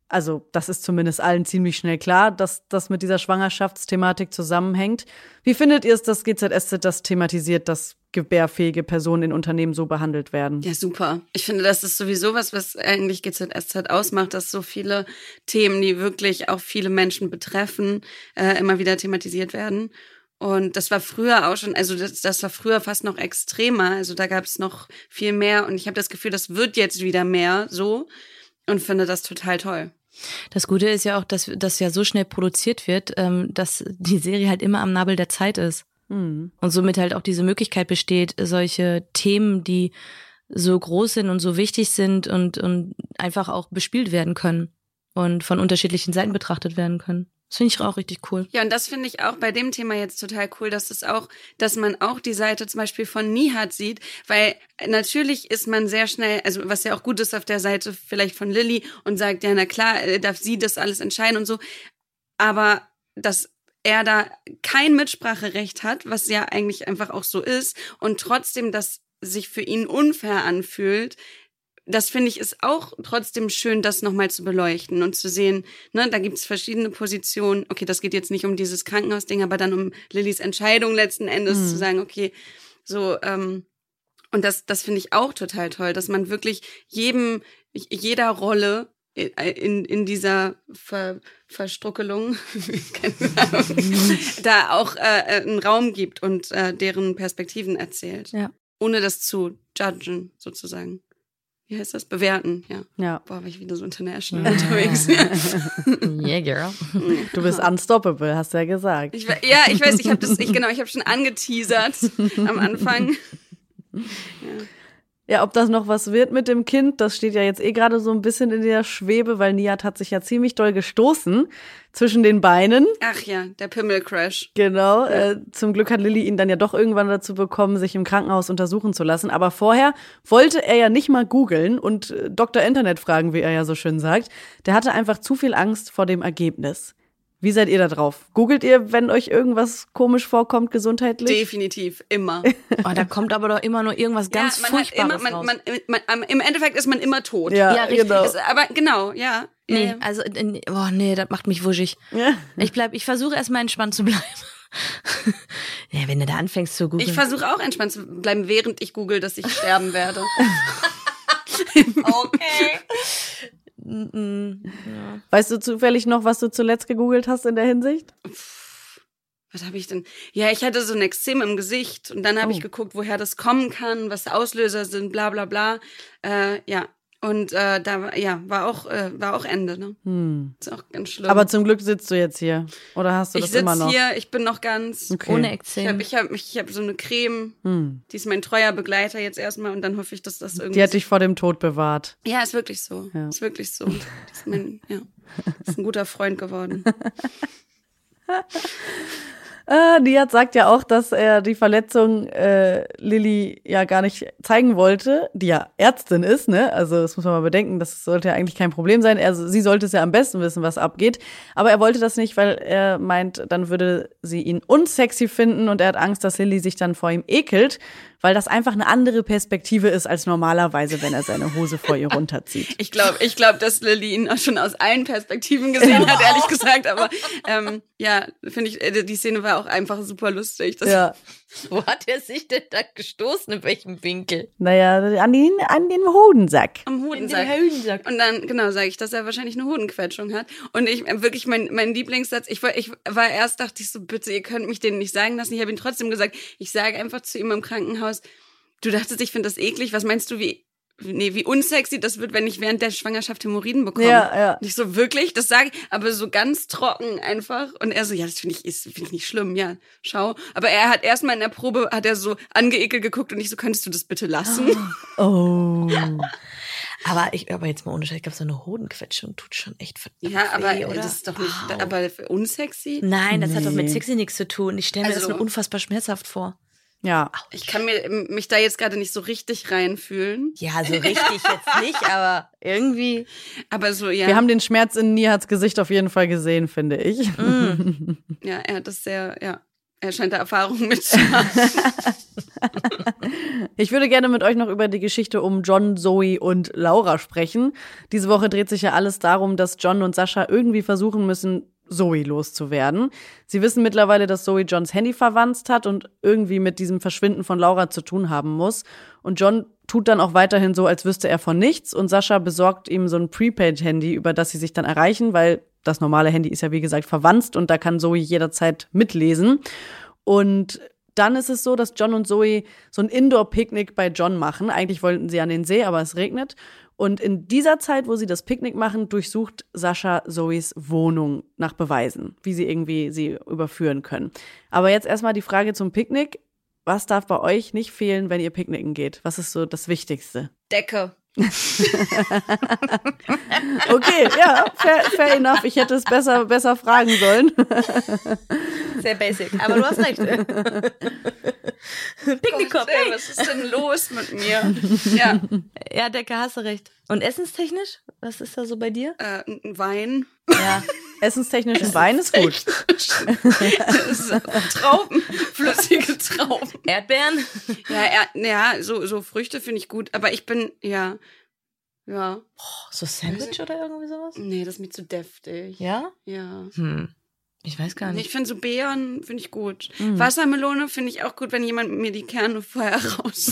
Also, das ist zumindest allen ziemlich schnell klar, dass das mit dieser Schwangerschaftsthematik zusammenhängt. Wie findet ihr es, dass GZSZ das thematisiert, dass gebärfähige Personen in Unternehmen so behandelt werden? Ja, super. Ich finde, das ist sowieso was, was eigentlich GZSZ ausmacht, dass so viele Themen, die wirklich auch viele Menschen betreffen, äh, immer wieder thematisiert werden. Und das war früher auch schon, also das, das war früher fast noch extremer. Also da gab es noch viel mehr. Und ich habe das Gefühl, das wird jetzt wieder mehr so und finde das total toll. Das Gute ist ja auch, dass das ja so schnell produziert wird, ähm, dass die Serie halt immer am Nabel der Zeit ist. Hm. Und somit halt auch diese Möglichkeit besteht, solche Themen, die so groß sind und so wichtig sind und, und einfach auch bespielt werden können und von unterschiedlichen Seiten betrachtet werden können. Das finde ich auch richtig cool. Ja, und das finde ich auch bei dem Thema jetzt total cool, dass es auch, dass man auch die Seite zum Beispiel von Nihat sieht, weil natürlich ist man sehr schnell, also was ja auch gut ist auf der Seite vielleicht von Lilly und sagt, ja, na klar, äh, darf sie das alles entscheiden und so, aber dass er da kein Mitspracherecht hat, was ja eigentlich einfach auch so ist und trotzdem das sich für ihn unfair anfühlt, das finde ich ist auch trotzdem schön, das nochmal zu beleuchten und zu sehen, ne, da gibt's verschiedene Positionen. Okay, das geht jetzt nicht um dieses Krankenhausding, aber dann um Lillys Entscheidung letzten Endes Mhm. zu sagen, okay, so, ähm, und das, das finde ich auch total toll, dass man wirklich jedem, jeder Rolle in, in dieser Ver, Verstruckelung keine Ahnung, da auch äh, einen Raum gibt und äh, deren Perspektiven erzählt. Ja. Ohne das zu judgen, sozusagen. Wie heißt das? Bewerten, ja. Ja. Boah, war ich wieder so international unterwegs. Ja. Yeah, girl. Du bist unstoppable, hast du ja gesagt. Ich, ja, ich weiß, ich habe das, ich, genau, ich habe schon angeteasert am Anfang. Ja, ob das noch was wird mit dem Kind, das steht ja jetzt eh gerade so ein bisschen in der Schwebe, weil Nihat hat sich ja ziemlich doll gestoßen zwischen den Beinen. Ach ja, der Pimmelcrash. Genau. Ja. Äh, zum Glück hat Lilly ihn dann ja doch irgendwann dazu bekommen, sich im Krankenhaus untersuchen zu lassen. Aber vorher wollte er ja nicht mal googeln und äh, Dr. Internet fragen, wie er ja so schön sagt. Der hatte einfach zu viel Angst vor dem Ergebnis. Wie seid ihr da drauf? Googelt ihr, wenn euch irgendwas komisch vorkommt, gesundheitlich? Definitiv, immer. oh, da kommt aber doch immer nur irgendwas ganz ja, man Furchtbares immer, man, man, man, Im Endeffekt ist man immer tot. Ja, ja richtig. Genau. Ist, aber genau, ja. Nee, ja. also, oh nee, das macht mich wuschig. Ja. Ich bleib, ich versuche erstmal entspannt zu bleiben. ja, wenn du da anfängst zu googeln. Ich versuche auch entspannt zu bleiben, während ich google, dass ich sterben werde. okay. Ja. Weißt du zufällig noch, was du zuletzt gegoogelt hast in der Hinsicht? Was habe ich denn? Ja, ich hatte so ein Extrem im Gesicht und dann habe oh. ich geguckt, woher das kommen kann, was Auslöser sind, bla bla bla. Äh, ja, und äh, da ja, war auch, äh, war auch Ende, ne? Hm. Ist auch ganz schlimm. Aber zum Glück sitzt du jetzt hier. Oder hast du ich das immer noch? Ich sitze hier, ich bin noch ganz okay. ohne Ekzem. Ich habe ich hab, ich hab so eine Creme, hm. die ist mein treuer Begleiter jetzt erstmal und dann hoffe ich, dass das irgendwie. Die hat dich vor dem Tod bewahrt. Ja, ist wirklich so. Ja. Ist wirklich so. ist mein, ja. Ist ein guter Freund geworden. Äh, Nihat sagt ja auch, dass er die Verletzung äh, Lilly ja gar nicht zeigen wollte, die ja Ärztin ist, ne? Also das muss man mal bedenken, das sollte ja eigentlich kein Problem sein. Er, sie sollte es ja am besten wissen, was abgeht. Aber er wollte das nicht, weil er meint, dann würde sie ihn unsexy finden und er hat Angst, dass Lilly sich dann vor ihm ekelt weil das einfach eine andere Perspektive ist als normalerweise, wenn er seine Hose vor ihr runterzieht. Ich glaube, ich glaube, dass Lilly ihn schon aus allen Perspektiven gesehen hat, ehrlich gesagt. Aber ähm, ja, finde ich, äh, die Szene war auch einfach super lustig. Ja. Wo hat er sich denn da gestoßen? In welchem Winkel? Naja, an den, an den Hodensack. Am Hodensack. Hodensack. Und dann, genau, sage ich, dass er wahrscheinlich eine Hodenquetschung hat. Und ich, äh, wirklich, mein, mein Lieblingssatz, ich war, ich war erst, dachte ich so, bitte, ihr könnt mich den nicht sagen lassen. Ich habe ihn trotzdem gesagt, ich sage einfach zu ihm im Krankenhaus, du dachtest, ich finde das eklig. Was meinst du, wie nee, wie unsexy das wird, wenn ich während der Schwangerschaft Hämorrhoiden bekomme. Ja, ja. Nicht so wirklich, das sage ich, aber so ganz trocken einfach. Und er so, ja, das finde ich, ist, finde ich nicht schlimm, ja, schau. Aber er hat erstmal in der Probe, hat er so angeekelt geguckt und ich so, könntest du das bitte lassen? Oh. Aber ich, aber jetzt mal ohne Scheiß, ich glaube, so eine Hodenquetschung tut schon echt verdammt Ja, aber weh, oder? das ist doch nicht, wow. aber unsexy? Nein, das nee. hat doch mit sexy nichts zu tun. Ich stelle mir also, das nur unfassbar schmerzhaft vor. Ja. Ich kann mir, mich da jetzt gerade nicht so richtig reinfühlen. Ja, so richtig jetzt nicht, aber irgendwie. Aber so, ja. Wir haben den Schmerz in Nihats Gesicht auf jeden Fall gesehen, finde ich. Mm. Ja, er hat das sehr, ja. Er scheint da Erfahrung mit zu haben. ich würde gerne mit euch noch über die Geschichte um John, Zoe und Laura sprechen. Diese Woche dreht sich ja alles darum, dass John und Sascha irgendwie versuchen müssen, Zoe loszuwerden. Sie wissen mittlerweile, dass Zoe Johns Handy verwandt hat und irgendwie mit diesem Verschwinden von Laura zu tun haben muss. Und John tut dann auch weiterhin so, als wüsste er von nichts. Und Sascha besorgt ihm so ein Prepaid-Handy, über das sie sich dann erreichen, weil das normale Handy ist ja wie gesagt verwandt und da kann Zoe jederzeit mitlesen. Und dann ist es so, dass John und Zoe so ein Indoor-Picknick bei John machen. Eigentlich wollten sie an den See, aber es regnet. Und in dieser Zeit, wo sie das Picknick machen, durchsucht Sascha Zoes Wohnung nach Beweisen, wie sie irgendwie sie überführen können. Aber jetzt erstmal die Frage zum Picknick. Was darf bei euch nicht fehlen, wenn ihr picknicken geht? Was ist so das Wichtigste? Decke. okay, ja, fair, fair, enough. Ich hätte es besser, besser fragen sollen. Sehr basic, aber du hast recht. Picknickkopf. Ey, was ist denn los mit mir? Ja. Ja, Decke, hast du recht. Und essenstechnisch? Was ist da so bei dir? Äh, ein Wein. Ja. Essenstechnisch ein Wein ist gut. Trauben, flüssige Trauben. Erdbeeren? Ja, er, ja so, so Früchte finde ich gut. Aber ich bin, ja, ja. Oh, so Sandwich oder irgendwie sowas? Nee, das ist mir zu deftig. Ja? Ja. Hm. Ich weiß gar nicht. Ich finde so Beeren finde ich gut. Mhm. Wassermelone finde ich auch gut, wenn jemand mir die Kerne vorher raus.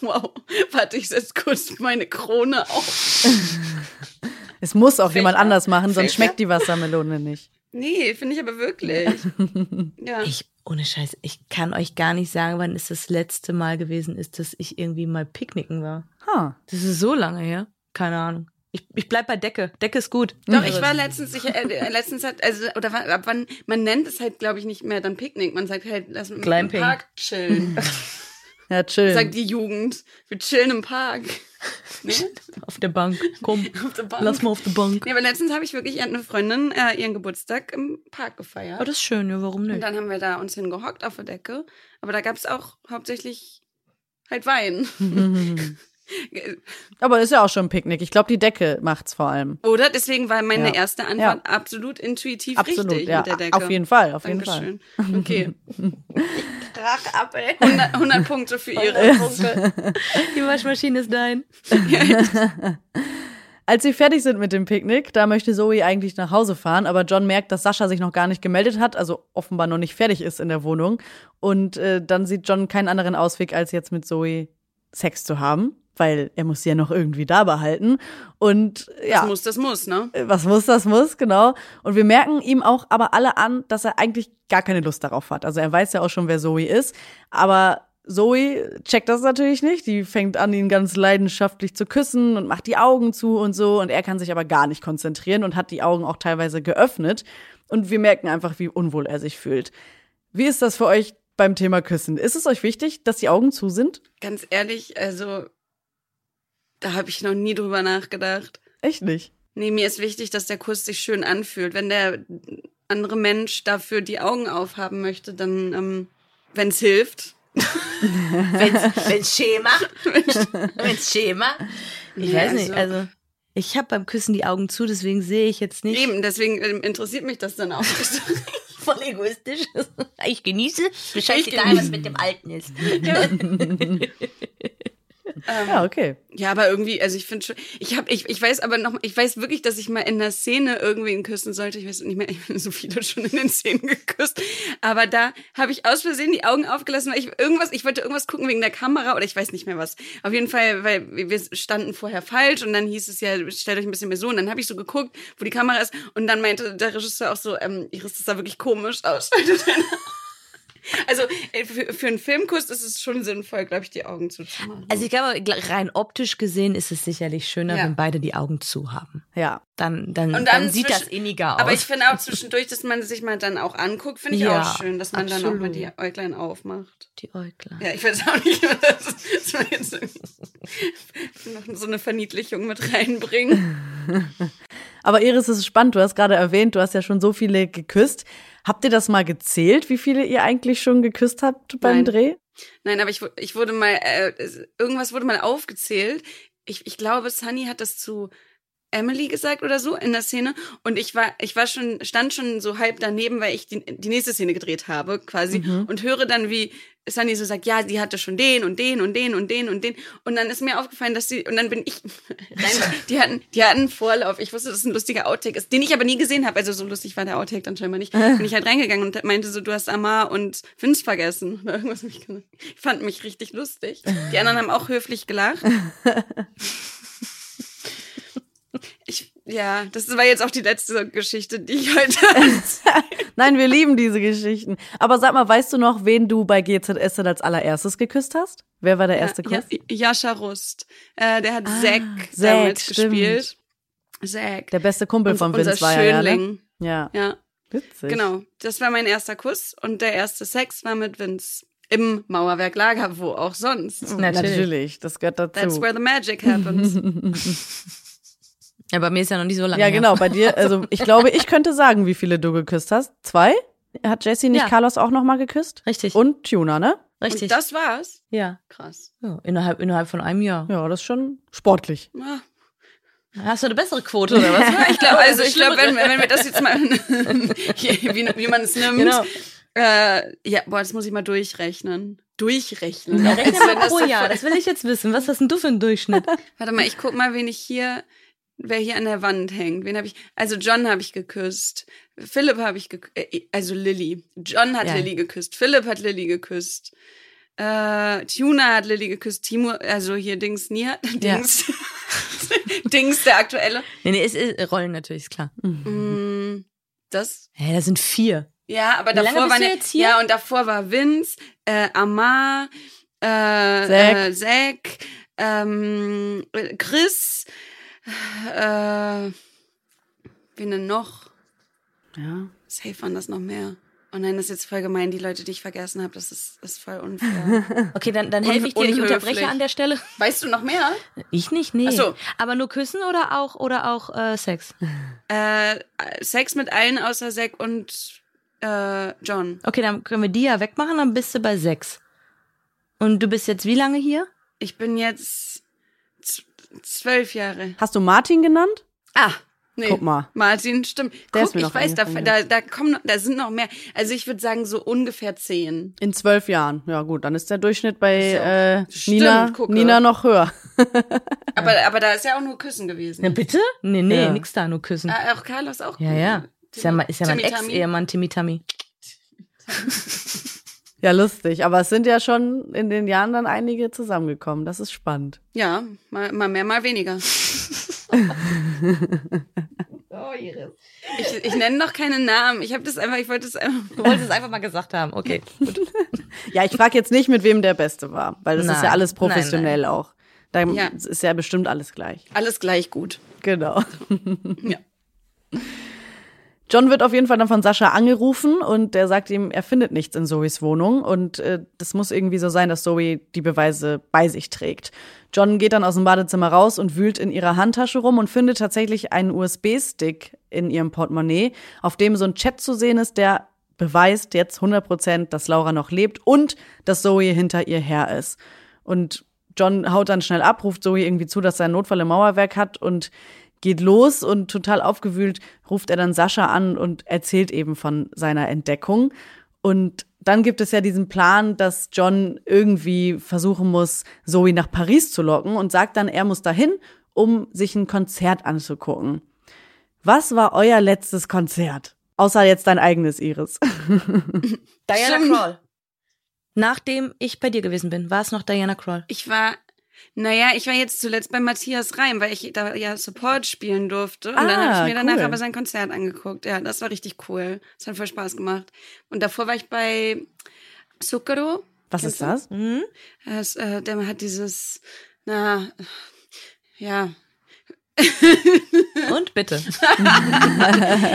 wow. Warte, ich setze kurz meine Krone auf. Es muss auch Fächer. jemand anders machen, sonst Fächer? schmeckt die Wassermelone nicht. Nee, finde ich aber wirklich. ja. Ich, ohne Scheiß, ich kann euch gar nicht sagen, wann es das letzte Mal gewesen ist, dass ich irgendwie mal picknicken war. Huh. Das ist so lange her. Keine Ahnung. Ich, ich bleib bei Decke. Decke ist gut. Doch, ich war letztens, ich, äh, letztens hat, also, oder ab wann, man nennt es halt, glaube ich, nicht mehr dann Picknick. Man sagt halt, lass uns im Park chillen. Ja, chillen. Sagt die Jugend. Wir chillen im Park. Nee? Auf der Bank. Komm, Auf der Bank. lass mal auf der Bank. Nee, aber letztens habe ich wirklich eine Freundin äh, ihren Geburtstag im Park gefeiert. Oh, das ist schön, ja, warum Und nicht? dann haben wir da uns hingehockt auf der Decke. Aber da gab es auch hauptsächlich halt Wein. Aber ist ja auch schon ein Picknick. Ich glaube, die Decke macht's vor allem. Oder? Deswegen war meine Ja. erste Antwort absolut intuitiv Absolut, richtig ja. mit der Decke. Auf jeden Fall, auf jeden Dankeschön. Okay. Krach ab, ey. 100, 100 Punkte für ihre. Die Waschmaschine ist dein. Als sie fertig sind mit dem Picknick, da möchte Zoe eigentlich nach Hause fahren, aber John merkt, dass Sascha sich noch gar nicht gemeldet hat, also offenbar noch nicht fertig ist in der Wohnung. Und äh, dann sieht John keinen anderen Ausweg, als jetzt mit Zoe Sex zu haben, weil er muss sie ja noch irgendwie da behalten. Und ja, Das muss, das muss, ne? Äh, was muss, das muss, genau. Und wir merken ihm auch aber alle an, dass er eigentlich gar keine Lust darauf hat. Also er weiß ja auch schon, wer Zoe ist, aber Zoe checkt das natürlich nicht. Die fängt an, ihn ganz leidenschaftlich zu küssen und macht die Augen zu und so. Und er kann sich aber gar nicht konzentrieren und hat die Augen auch teilweise geöffnet. Und wir merken einfach, wie unwohl er sich fühlt. Wie ist das für euch beim Thema Küssen? Ist es euch wichtig, dass die Augen zu sind? Ganz ehrlich, also da habe ich noch nie drüber nachgedacht. Echt nicht. Nee, mir ist wichtig, dass der Kuss sich schön anfühlt. Wenn der andere Mensch dafür die Augen aufhaben möchte, dann, ähm, wenn es hilft. Wenn's Schema. Wenn's Schema. Ich Nee, weiß nicht, also- also. Ich habe beim Küssen die Augen zu, deswegen sehe ich jetzt nicht. Eben, deswegen ähm, interessiert mich das dann auch. Voll egoistisch. Ich genieße. Mir scheißegal, egal, was was mit dem Alten ist. Ja, okay. ja, aber irgendwie, also ich finde schon, ich habe, ich, ich weiß aber noch, ich weiß wirklich, dass ich mal in der Szene irgendwen küssen sollte. Ich weiß nicht mehr, ich habe so viele schon in den Szenen geküsst. Aber da habe ich aus Versehen die Augen aufgelassen, weil ich irgendwas, ich wollte irgendwas gucken wegen der Kamera oder ich weiß nicht mehr was. Auf jeden Fall, weil wir standen vorher falsch und dann hieß es ja, stellt euch ein bisschen mehr so. Und dann habe ich so geguckt, wo die Kamera ist und dann meinte der Regisseur auch so, ähm, Iris, das sah wirklich komisch aus. Also äh, für, für einen Filmkuss ist es schon sinnvoll, glaube ich, die Augen zuzumachen. Also ich glaube, rein optisch gesehen ist es sicherlich schöner, Ja. wenn beide die Augen zu haben. Ja. Dann, dann, Und dann, dann sieht das inniger aus. Aber ich finde auch zwischendurch, dass man sich mal dann auch anguckt, finde ich Ja, auch schön, dass man dann auch mal absolut. die Äuglein aufmacht. die Äuglein. Ja, ich weiß auch nicht, das, das war jetzt noch so eine Verniedlichung mit reinbringen. Aber Iris, es ist spannend. Du hast gerade erwähnt, du hast ja schon so viele geküsst. Habt ihr das mal gezählt, wie viele ihr eigentlich schon geküsst habt beim Nein. Dreh? Nein, aber ich, ich wurde mal, äh, irgendwas wurde mal aufgezählt. Ich, ich glaube, Sunny hat das zu Emily gesagt oder so in der Szene. Und ich war, ich war schon, stand schon so halb daneben, weil ich die, die nächste Szene gedreht habe, quasi. Und höre dann, wie Sunny so sagt, ja, sie hatte schon den und den und den und den und den. Und dann ist mir aufgefallen, dass sie, und dann bin ich rein, die hatten, die hatten Vorlauf. Ich wusste, dass es ein lustiger Outtake ist, den ich aber nie gesehen habe. Also so lustig war der Outtake dann scheinbar nicht. Bin ich halt reingegangen und meinte so, du hast Amar und Vince vergessen. Oder irgendwas. Ich fand mich richtig lustig. Die anderen haben auch höflich gelacht. Ich, ja, das war jetzt auch die letzte Geschichte, die ich heute. Nein, wir lieben diese Geschichten. Aber sag mal, weißt du noch, wen du bei GZS als allererstes geküsst hast? Wer war der erste ja, Kuss? Jascha Rust. Äh, der hat Ah, Zack damals stimmt. gespielt. Zack. Der beste Kumpel von unser Vince war er, ja, ne? Ja, Ja, witzig. genau. Das war mein erster Kuss und der erste Sex war mit Vince. Im Mauerwerk Lager, wo auch sonst. Natürlich. Natürlich, das gehört dazu. That's where the magic happens. Ja, bei mir ist ja noch nicht so lange Ja, her. genau, bei dir, also ich glaube, ich könnte sagen, wie viele du geküsst hast. Zwei? Hat Jessie nicht Ja. Carlos auch nochmal geküsst? Richtig. Und Tuna, ne? Richtig. Und das war's. ja. Krass. ja. Innerhalb, innerhalb von einem Jahr. Ja, das ist schon sportlich. Ah. Hast du eine bessere Quote oder was? Ja, ich glaube, also ich glaube, wenn, wenn wir das jetzt mal, wie, wie man es nimmt, Genau. äh, ja, boah, das muss ich mal durchrechnen. Durchrechnen. Ja, rechne wenn mal das pro Jahr, das will ich jetzt wissen. Was hast denn du für einen Durchschnitt? Warte mal, ich guck mal, wen ich hier, wer hier an der Wand hängt. Wen habe ich? Also John habe ich geküsst. Philipp habe ich geküsst. Äh, also Lilly. John hat Ja. Lilly geküsst. Philipp hat Lilly geküsst. Äh, Tuna hat Lilly geküsst. Timo, also hier Dings, nie hat Ja. Dings. Dings, der aktuelle. Nee, nee, es ist Rollen natürlich, ist klar. Mm, das Hä, da sind vier. Ja, aber Wie davor waren du ja, und davor war Vince, äh, Amar, äh, Zack. äh, Zack, ähm, äh, Chris, äh, wen denn noch? Ja. Safe waren das noch mehr. Oh nein, das ist jetzt voll gemein, die Leute, die ich vergessen habe. Das ist, ist voll unfair. Okay, dann, dann helfe ich dir. Ich unterbreche an der Stelle. Weißt du noch mehr? Ich nicht, nee. Ach so. Aber nur küssen oder auch, oder auch äh, Sex? Äh, Sex mit allen außer Zack und äh, John. Okay, dann können wir die ja wegmachen, dann bist du bei sechs. Und du bist jetzt wie lange hier? Ich bin jetzt zwölf Jahre. Hast du Martin genannt? Ah, nee. Guck mal. Martin, stimmt. Der Guck, ist mir ich noch weiß, da, eingefallen, da, da kommen, noch- da sind noch mehr. Also ich würde sagen so ungefähr zehn. In zwölf Jahren. Ja gut, dann ist der Durchschnitt bei So. äh, Stimmt, Nina, gucke. Nina noch höher. Aber, aber da ist ja auch nur Küssen gewesen. Ja, bitte? Nee, nee, Ja. nix da, nur küssen. Ah, auch Carlos auch. Ja, ja. Ist ja, mein- ist ja mein Timmy Tammy. Ex-Ehemann Timmy Tammy. Ja, lustig. Aber es sind ja schon in den Jahren dann einige zusammengekommen. Das ist spannend. Ja, mal, mal mehr, mal weniger. Oh, Iris. Ich, ich nenne noch keine Namen. Ich habe das einfach, ich wollte es einfach. Es einfach mal gesagt haben. Okay, gut. Ja, ich frage jetzt nicht, mit wem der Beste war, weil das ist ja Nein. alles Nein, professionell auch. Da Ja. ist ja bestimmt alles gleich. Alles gleich gut. Genau. Ja. John wird auf jeden Fall dann von Sascha angerufen und der sagt ihm, er findet nichts in Zoes Wohnung und äh, das muss irgendwie so sein, dass Zoe die Beweise bei sich trägt. John geht dann aus dem Badezimmer raus und wühlt in ihrer Handtasche rum und findet tatsächlich einen USB-Stick in ihrem Portemonnaie, auf dem so ein Chat zu sehen ist, der beweist jetzt 100 Prozent, dass Laura noch lebt und dass Zoe hinter ihr her ist. Und John haut dann schnell ab, ruft Zoe irgendwie zu, dass er einen Notfall im Mauerwerk hat und geht los und total aufgewühlt ruft er dann Sascha an und erzählt eben von seiner Entdeckung. Und dann gibt es ja diesen Plan, dass John irgendwie versuchen muss, Zoe nach Paris zu locken und sagt dann, er muss dahin, um sich ein Konzert anzugucken. Was war euer letztes Konzert? Außer jetzt dein eigenes, Iris. Diana. Kroll. Nachdem ich bei dir gewesen bin, war es noch Diana Kroll. Ich war, naja, ich war jetzt zuletzt bei Matthias Reim, weil ich da ja Support spielen durfte. Und dann Ah, habe ich mir danach cool. aber sein Konzert angeguckt. Ja, das war richtig cool. Das hat voll Spaß gemacht. Und davor war ich bei Zucchero. Was Kennst ist das? Mhm. Das, äh, der hat dieses, na, ja. Und bitte.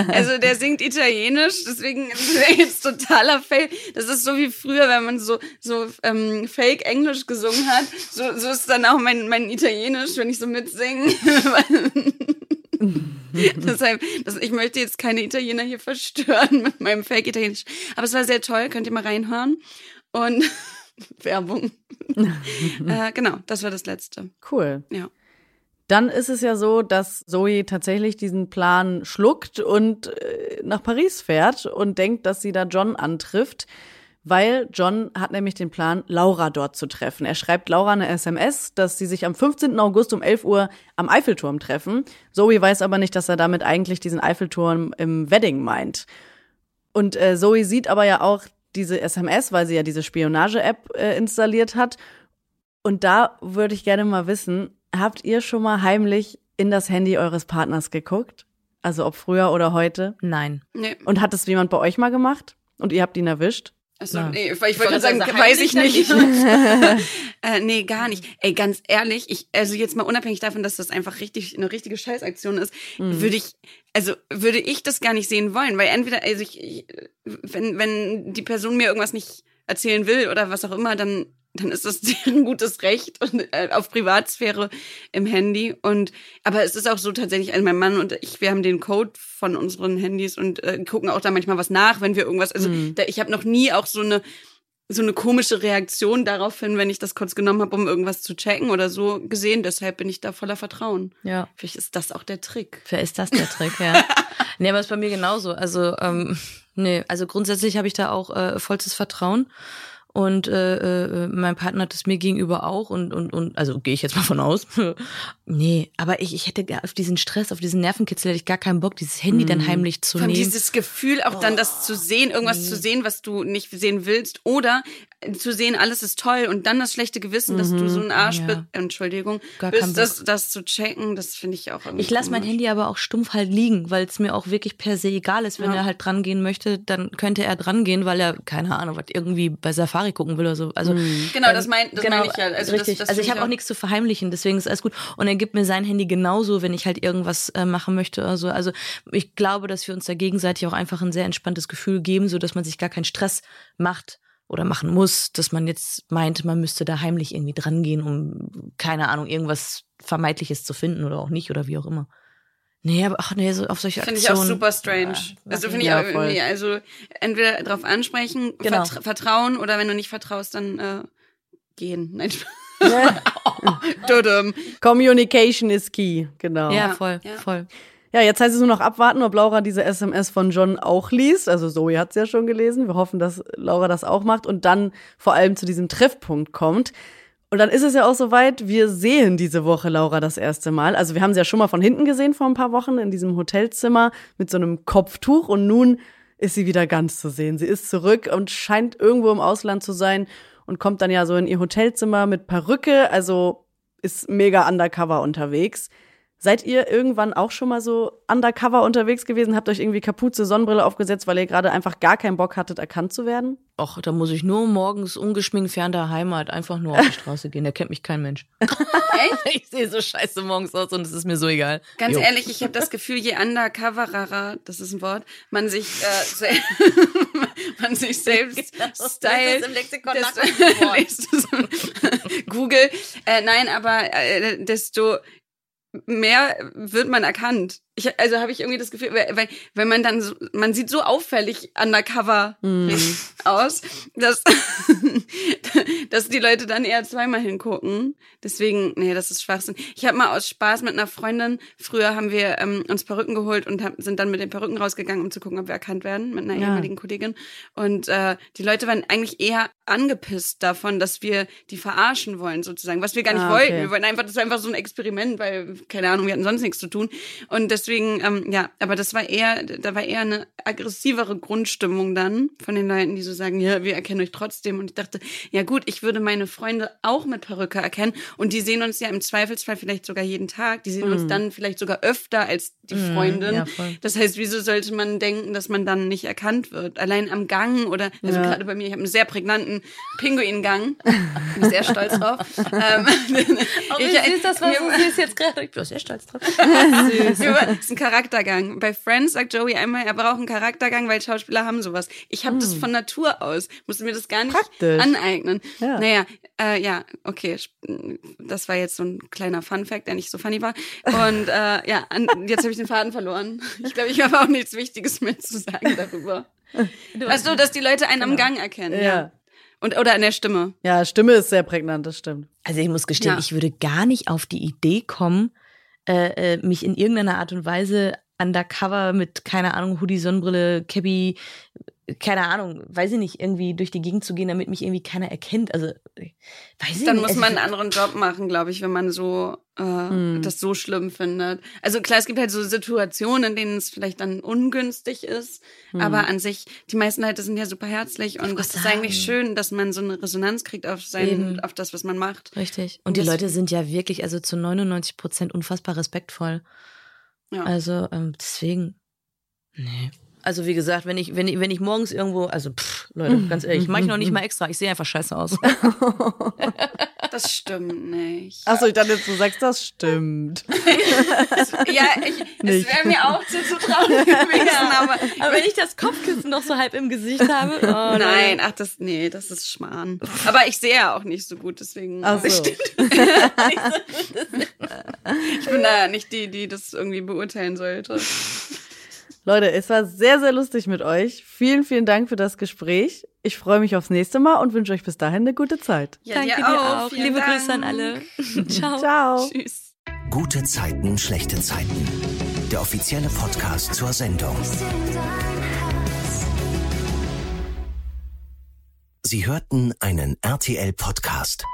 Also der singt Italienisch, deswegen ist er jetzt totaler Fail. Das ist so wie früher, wenn man so so ähm, Fake Englisch gesungen hat. So, so ist dann auch mein mein Italienisch, wenn ich so mitsinge. Deshalb, das, ich möchte jetzt keine Italiener hier verstören mit meinem Fake Italienisch. Aber es war sehr toll, könnt ihr mal reinhören. Und Werbung. äh, genau, das war das letzte. Cool. Ja. Dann ist es ja so, dass Zoe tatsächlich diesen Plan schluckt und äh, nach Paris fährt und denkt, dass sie da John antrifft, weil John hat nämlich den Plan, Laura dort zu treffen. Er schreibt Laura eine SMS, dass sie sich am 15. August um 11 Uhr am Eiffelturm treffen. Zoe weiß aber nicht, dass er damit eigentlich diesen Eiffelturm im Wedding meint. Und äh, Zoe sieht aber ja auch diese SMS, weil sie ja diese Spionage-App äh, installiert hat. Und da würde ich gerne mal wissen, habt ihr schon mal heimlich in das Handy eures Partners geguckt? Also ob früher oder heute? Nein. Nee. Und hat es jemand bei euch mal gemacht? Und ihr habt ihn erwischt? Achso, Na. nee, ich wollte gerade sagen, sagen, weiß ich nicht. äh, nee, gar nicht. Ey, ganz ehrlich, ich, also jetzt mal unabhängig davon, dass das einfach richtig, eine richtige Scheißaktion ist, würde ich, also würde ich das gar nicht sehen wollen, weil entweder, also ich, ich wenn, wenn die Person mir irgendwas nicht erzählen will oder was auch immer, dann dann ist das deren gutes Recht und äh, auf Privatsphäre im Handy und aber es ist auch so tatsächlich also mein Mann und ich wir haben den Code von unseren Handys und äh, gucken auch da manchmal was nach wenn wir irgendwas also da, ich habe noch nie auch so eine so eine komische Reaktion darauf hin, wenn ich das kurz genommen habe, um irgendwas zu checken oder so gesehen. Deshalb bin ich da voller Vertrauen. Ja. Vielleicht ist das auch der Trick. Wer ist das der Trick, ja? nee, aber ist bei mir genauso. Also, ähm, nee, also grundsätzlich habe ich da auch äh, vollstes Vertrauen. Und äh, äh, mein Partner hat es mir gegenüber auch und und und also gehe ich jetzt mal von aus. nee, aber ich, ich hätte gar- auf diesen Stress, auf diesen Nervenkitzel hätte ich gar keinen Bock, dieses Handy dann heimlich zu Von nehmen. dieses Gefühl, auch dann das zu sehen, irgendwas zu sehen, was du nicht sehen willst, oder zu sehen, alles ist toll und dann das schlechte Gewissen, dass du so ein Arsch Ja. bist, Entschuldigung, Gar bist, das, das zu checken, das finde ich auch Ich lasse mein. Handy aber auch stumpf halt liegen, weil es mir auch wirklich per se egal ist. Wenn Ja. er halt dran gehen möchte, dann könnte er dran gehen, weil er, keine Ahnung, was irgendwie bei Safari Safari gucken will oder so. Also mhm. genau, ähm, das meine das genau, mein ich ja. Also, richtig. Das, das also ich habe auch nichts zu verheimlichen, deswegen ist alles gut. Und er gibt mir sein Handy genauso, wenn ich halt irgendwas äh, machen möchte oder so. Also ich glaube, dass wir uns da gegenseitig auch einfach ein sehr entspanntes Gefühl geben, so dass man sich gar keinen Stress macht oder machen muss, dass man jetzt meint, man müsste da heimlich irgendwie drangehen, um keine Ahnung irgendwas vermeintliches zu finden oder auch nicht oder wie auch immer. Nee, aber ach nee, so auf solche Aktionen. Finde ich auch super strange. Ja, also finde ich ja, auch irgendwie, also entweder darauf ansprechen, genau. vert vertrauen oder wenn du nicht vertraust, dann äh, gehen. Nein. Communication is key, genau. Ja, voll, ja. voll. Ja, jetzt heißt es nur noch abwarten, ob Laura diese SMS von John auch liest. Also Zoe hat es ja schon gelesen. Wir hoffen, dass Laura das auch macht und dann vor allem zu diesem Treffpunkt kommt. Und dann ist es ja auch soweit, wir sehen diese Woche Laura das erste Mal. Also wir haben sie ja schon mal von hinten gesehen vor ein paar Wochen in diesem Hotelzimmer mit so einem Kopftuch und nun ist sie wieder ganz zu sehen. Sie ist zurück und scheint irgendwo im Ausland zu sein und kommt dann ja so in ihr Hotelzimmer mit Perücke, also ist mega undercover unterwegs. Seid ihr irgendwann auch schon mal so undercover unterwegs gewesen? Habt euch irgendwie Kapuze, Sonnenbrille aufgesetzt, weil ihr gerade einfach gar keinen Bock hattet, erkannt zu werden? Och, da muss ich nur morgens ungeschminkt fern der Heimat einfach nur auf die Straße gehen. Da kennt mich kein Mensch. Echt? Ich sehe so scheiße morgens aus und es ist mir so egal. Ganz jo. ehrlich, ich habe das Gefühl, je undercovererer, das ist ein Wort, man sich, äh, man sich selbst genau. stylt. Das ist im Lexikon desto, Google. Äh, nein, aber äh, desto mehr wird man erkannt. Ich, also habe ich irgendwie das Gefühl, weil, weil man dann so, man sieht so auffällig undercover mm. aus, dass, dass die Leute dann eher zweimal hingucken. Deswegen, nee, das ist Schwachsinn. Ich habe mal aus Spaß mit einer Freundin, früher haben wir ähm, uns Perücken geholt und hab, sind dann mit den Perücken rausgegangen, um zu gucken, ob wir erkannt werden, mit einer ja. ehemaligen Kollegin. Und äh, die Leute waren eigentlich eher angepisst davon, dass wir die verarschen wollen, sozusagen, was wir gar nicht ah, okay. wollten. Wir wollten einfach, das war einfach so ein Experiment, weil, keine Ahnung, wir hatten sonst nichts zu tun. Und das deswegen, ähm, ja, aber das war eher, da war eher eine aggressivere Grundstimmung dann von den Leuten, die so sagen, ja, wir erkennen euch trotzdem. Und ich dachte, ja gut, ich würde meine Freunde auch mit Perücke erkennen und die sehen uns ja im Zweifelsfall vielleicht sogar jeden Tag. Die sehen mhm. uns dann vielleicht sogar öfter als die mhm, Freundin. Ja, das heißt, wieso sollte man denken, dass man dann nicht erkannt wird? Allein am Gang oder, also ja. gerade bei mir, ich habe einen sehr prägnanten Pinguingang. Bin sehr stolz drauf. ähm, oh, ich, süß, das war so süß jetzt gerade. Ich bin sehr stolz drauf. süß ist ein Charaktergang. Bei Friends sagt Joey einmal, er braucht einen Charaktergang, weil Schauspieler haben sowas. Ich habe hm. das von Natur aus, musste mir das gar nicht Praktisch. aneignen. Ja. Naja, äh, ja, okay, das war jetzt so ein kleiner Fun-Fact, der nicht so funny war. Und äh, ja, an, jetzt habe ich den Faden verloren. Ich glaube, ich habe auch nichts Wichtiges mehr zu sagen darüber. Du weißt du, dass die Leute einen genau. am Gang erkennen. Ja. ja. Und, oder an der Stimme. Ja, Stimme ist sehr prägnant, das stimmt. Also ich muss gestehen, ja. ich würde gar nicht auf die Idee kommen, äh, äh, mich in irgendeiner Art und Weise undercover mit, keine Ahnung, Hoodie, Sonnenbrille, Cappy, keine Ahnung, weiß ich nicht, irgendwie durch die Gegend zu gehen, damit mich irgendwie keiner erkennt. Also, weiß ich Dann nicht. muss man einen anderen Job machen, glaube ich, wenn man so äh, hm. das so schlimm findet. Also klar, es gibt halt so Situationen, in denen es vielleicht dann ungünstig ist, hm. aber an sich, die meisten Leute sind ja super herzlich und es ist eigentlich schön, dass man so eine Resonanz kriegt auf sein, Eben. auf das, was man macht. Richtig. Und, und die Leute sind ja wirklich, also zu 99 Prozent unfassbar respektvoll. Ja. Also ähm, deswegen, nee. Also wie gesagt, wenn ich, wenn ich, wenn ich morgens irgendwo, also pff, Leute, ganz ehrlich, mache ich noch nicht mal extra. Ich sehe einfach scheiße aus. Das stimmt nicht. Achso, ich dachte du sagst, das stimmt. ja, ich, es wäre mir auch zuzutrauen gewesen, aber, aber wenn ich das Kopfkissen noch so halb im Gesicht habe. Oh, nein, ach das, nee, das ist Schmarrn. Aber ich sehe ja auch nicht so gut, deswegen. Ach so. ich bin da nicht die, die das irgendwie beurteilen sollte. Leute, es war sehr, sehr lustig mit euch. Vielen, vielen Dank für das Gespräch. Ich freue mich aufs nächste Mal und wünsche euch bis dahin eine gute Zeit. Ja, Danke dir auch. auch. Liebe Dank. Grüße an alle. Ciao. Ciao. Tschüss. Gute Zeiten, schlechte Zeiten. Der offizielle Podcast zur Sendung. Sie hörten einen RTL-Podcast.